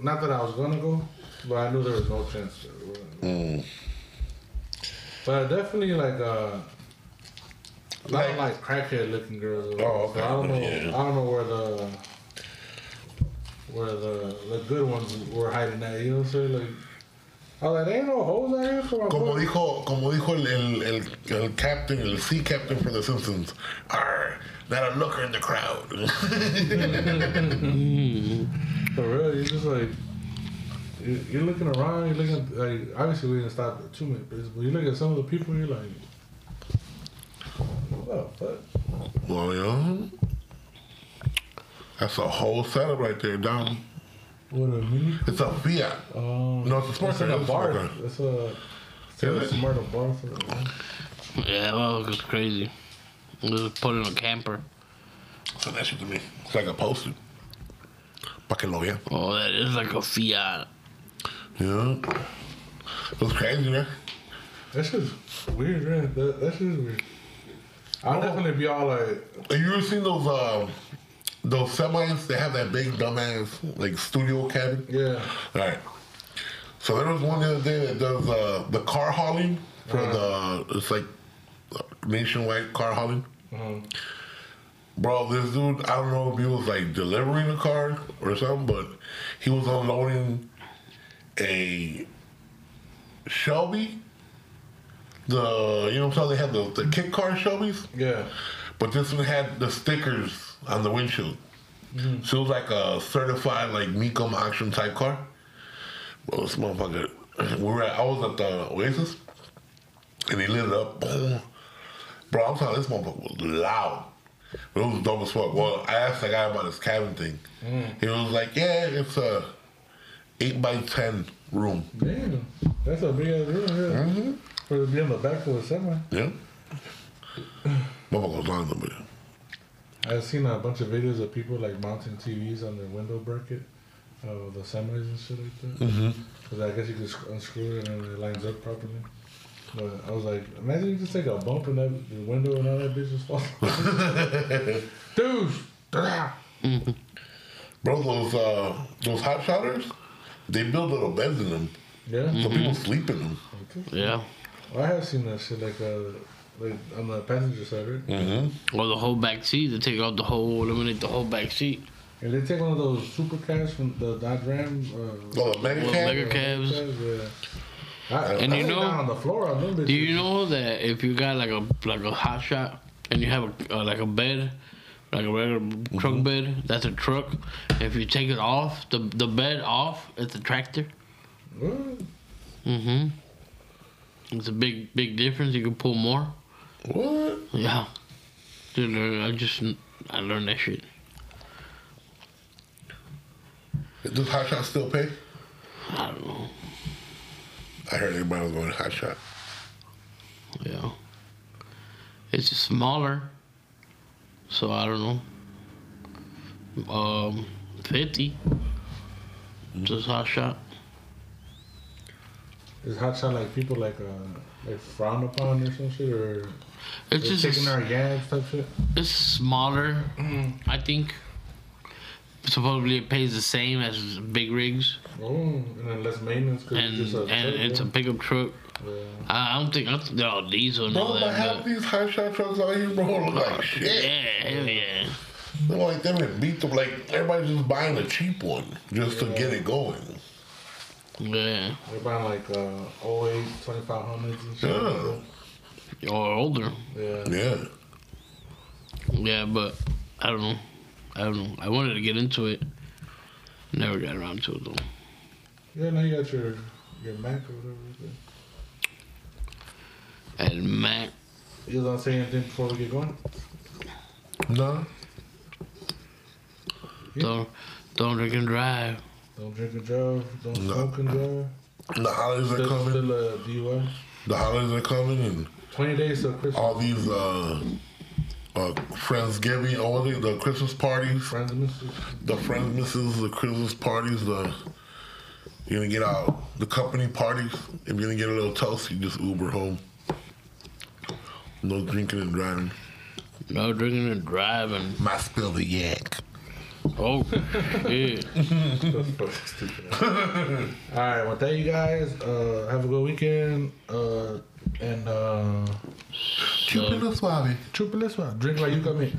not that I was gonna go, but I knew there was no chance. That we were go. Mm. But definitely like uh. I Like- don't like crackhead looking girls. Oh, okay. So I don't know. Yeah. I don't know where the where the the good ones were hiding at. You know what I'm saying? Like, I was like, there ain't no hoes out here for my Como dijo, como dijo el, el, el, el captain, el sea captain for The Simpsons. Arr, not a looker in the crowd. For real, you're just like you- you're looking around. You're looking like obviously we didn't stop at two minutes, but you look at some of the people. You're like, what the fuck? well, you know, that's a whole setup right there, Dom. What a mini. It's a Fiat. Um, No, it's a sports It's like a it's a bar. car. It's a. It's Is a smart bar for the. Yeah, well, it was crazy. It was put in a camper. So that shit to me. It's like a poster. Pa que lo vean. Oh, that is like a Fiat. Yeah. It was crazy, man. That shit's weird, man. That, that shit's weird. I'll definitely be all like, Have you ever seen those um those semis? They have that big dumbass like studio cabin. yeah. All right. So there was one the other day that does uh, the car hauling for the it's like nationwide car hauling. Mhm. Bro, this dude, I don't know if he was like delivering a car or something, but he was unloading a Shelby. The you know what I'm saying? They had the, the kit car Shelbys. Yeah. But this one had the stickers on the windshield. So it was like a certified like Mecum auction type car. Well, this motherfucker, we were at, I was at the Oasis, and he lit it up. Boom. Bro, I'm telling you, this motherfucker was loud. It was dope as fuck. Well, I asked the guy about his cabin thing. He was like, yeah, it's a 8 by 10 room. Damn. That's a big ass room, yeah. Mm-hmm. For to be in the back of a semi. Yeah. Motherfucker was on them, but I've seen a bunch of videos of people like mounting TVs on their window bracket of the semis and shit like that. Mm-hmm. Because I guess you can unscrew it and it lines up properly. But I was like, imagine you just take a bump in that the window and all that bitch just falls. Dude! ah. Bro, those uh, those hot shotters, they build little beds in them, Yeah? so people sleep in them. Yeah. I have seen that shit like uh like on the passenger side, right? Mm-hmm. Or the whole back seat. They take out the whole, eliminate the whole back seat. And they take one of those super cabs from the Dodge Ram. Uh, Oh, the mega Well, cab. mega cabs. Yeah. I, And I you know- on the floor on. Do you know that if you got like a like a hot shot and you have a uh, like a bed, like a regular truck bed, that's a truck. If you take it off, the the bed off, it's a tractor. What? Mm-hmm. It's a big big difference. You can pull more. What? Yeah. Dude, I just I learned that shit. Does hot shot still pay? I don't know. I heard everybody was going to hot shot. Yeah. It's just smaller. So I don't know. Um, fifty. Just hot shot. Is hot shot like people like uh like frowned upon or some shit or It's they're just taking our yabs type shit? it's smaller. I think. Supposedly it pays the same as big rigs, Oh, and then less maintenance because and it's just a and truck, it's a pickup truck. Yeah. I, I don't think I think they're all diesel and Bro, all but that. half But these high shot trucks out here, bro, look like shit. yeah, hell yeah. Look like them and beat them. Like everybody's just buying a cheap one just to get it going. Yeah, They're buying like uh 08 2500s and shit. Yeah. Or older. Yeah. Yeah. Yeah, but I don't know. I don't know. I wanted to get into it, Never got around to it though. Yeah, now you got your your Mack or whatever. And Mac, You was gonna say anything before we get going? No. don't don't drink and drive. Don't drink and drive. Don't No. smoke and drive. The holidays are coming. still uh, DUI. The holidays are coming, and Twenty days till Christmas. all these uh, uh, Friendsgiving, all the, the Christmas parties, Friends misses. the friends misses, the Christmas parties, the you're gonna get out the company parties. If you're gonna get a little toast, you just Uber home. No drinking and driving. No drinking and driving. Might spill the yak. Oh, yeah. That's fucking stupid. All right. Well, thank you guys. Uh, have a good weekend. Uh, and uh, Chupalo suave. chupa this one. Drink like you got mix.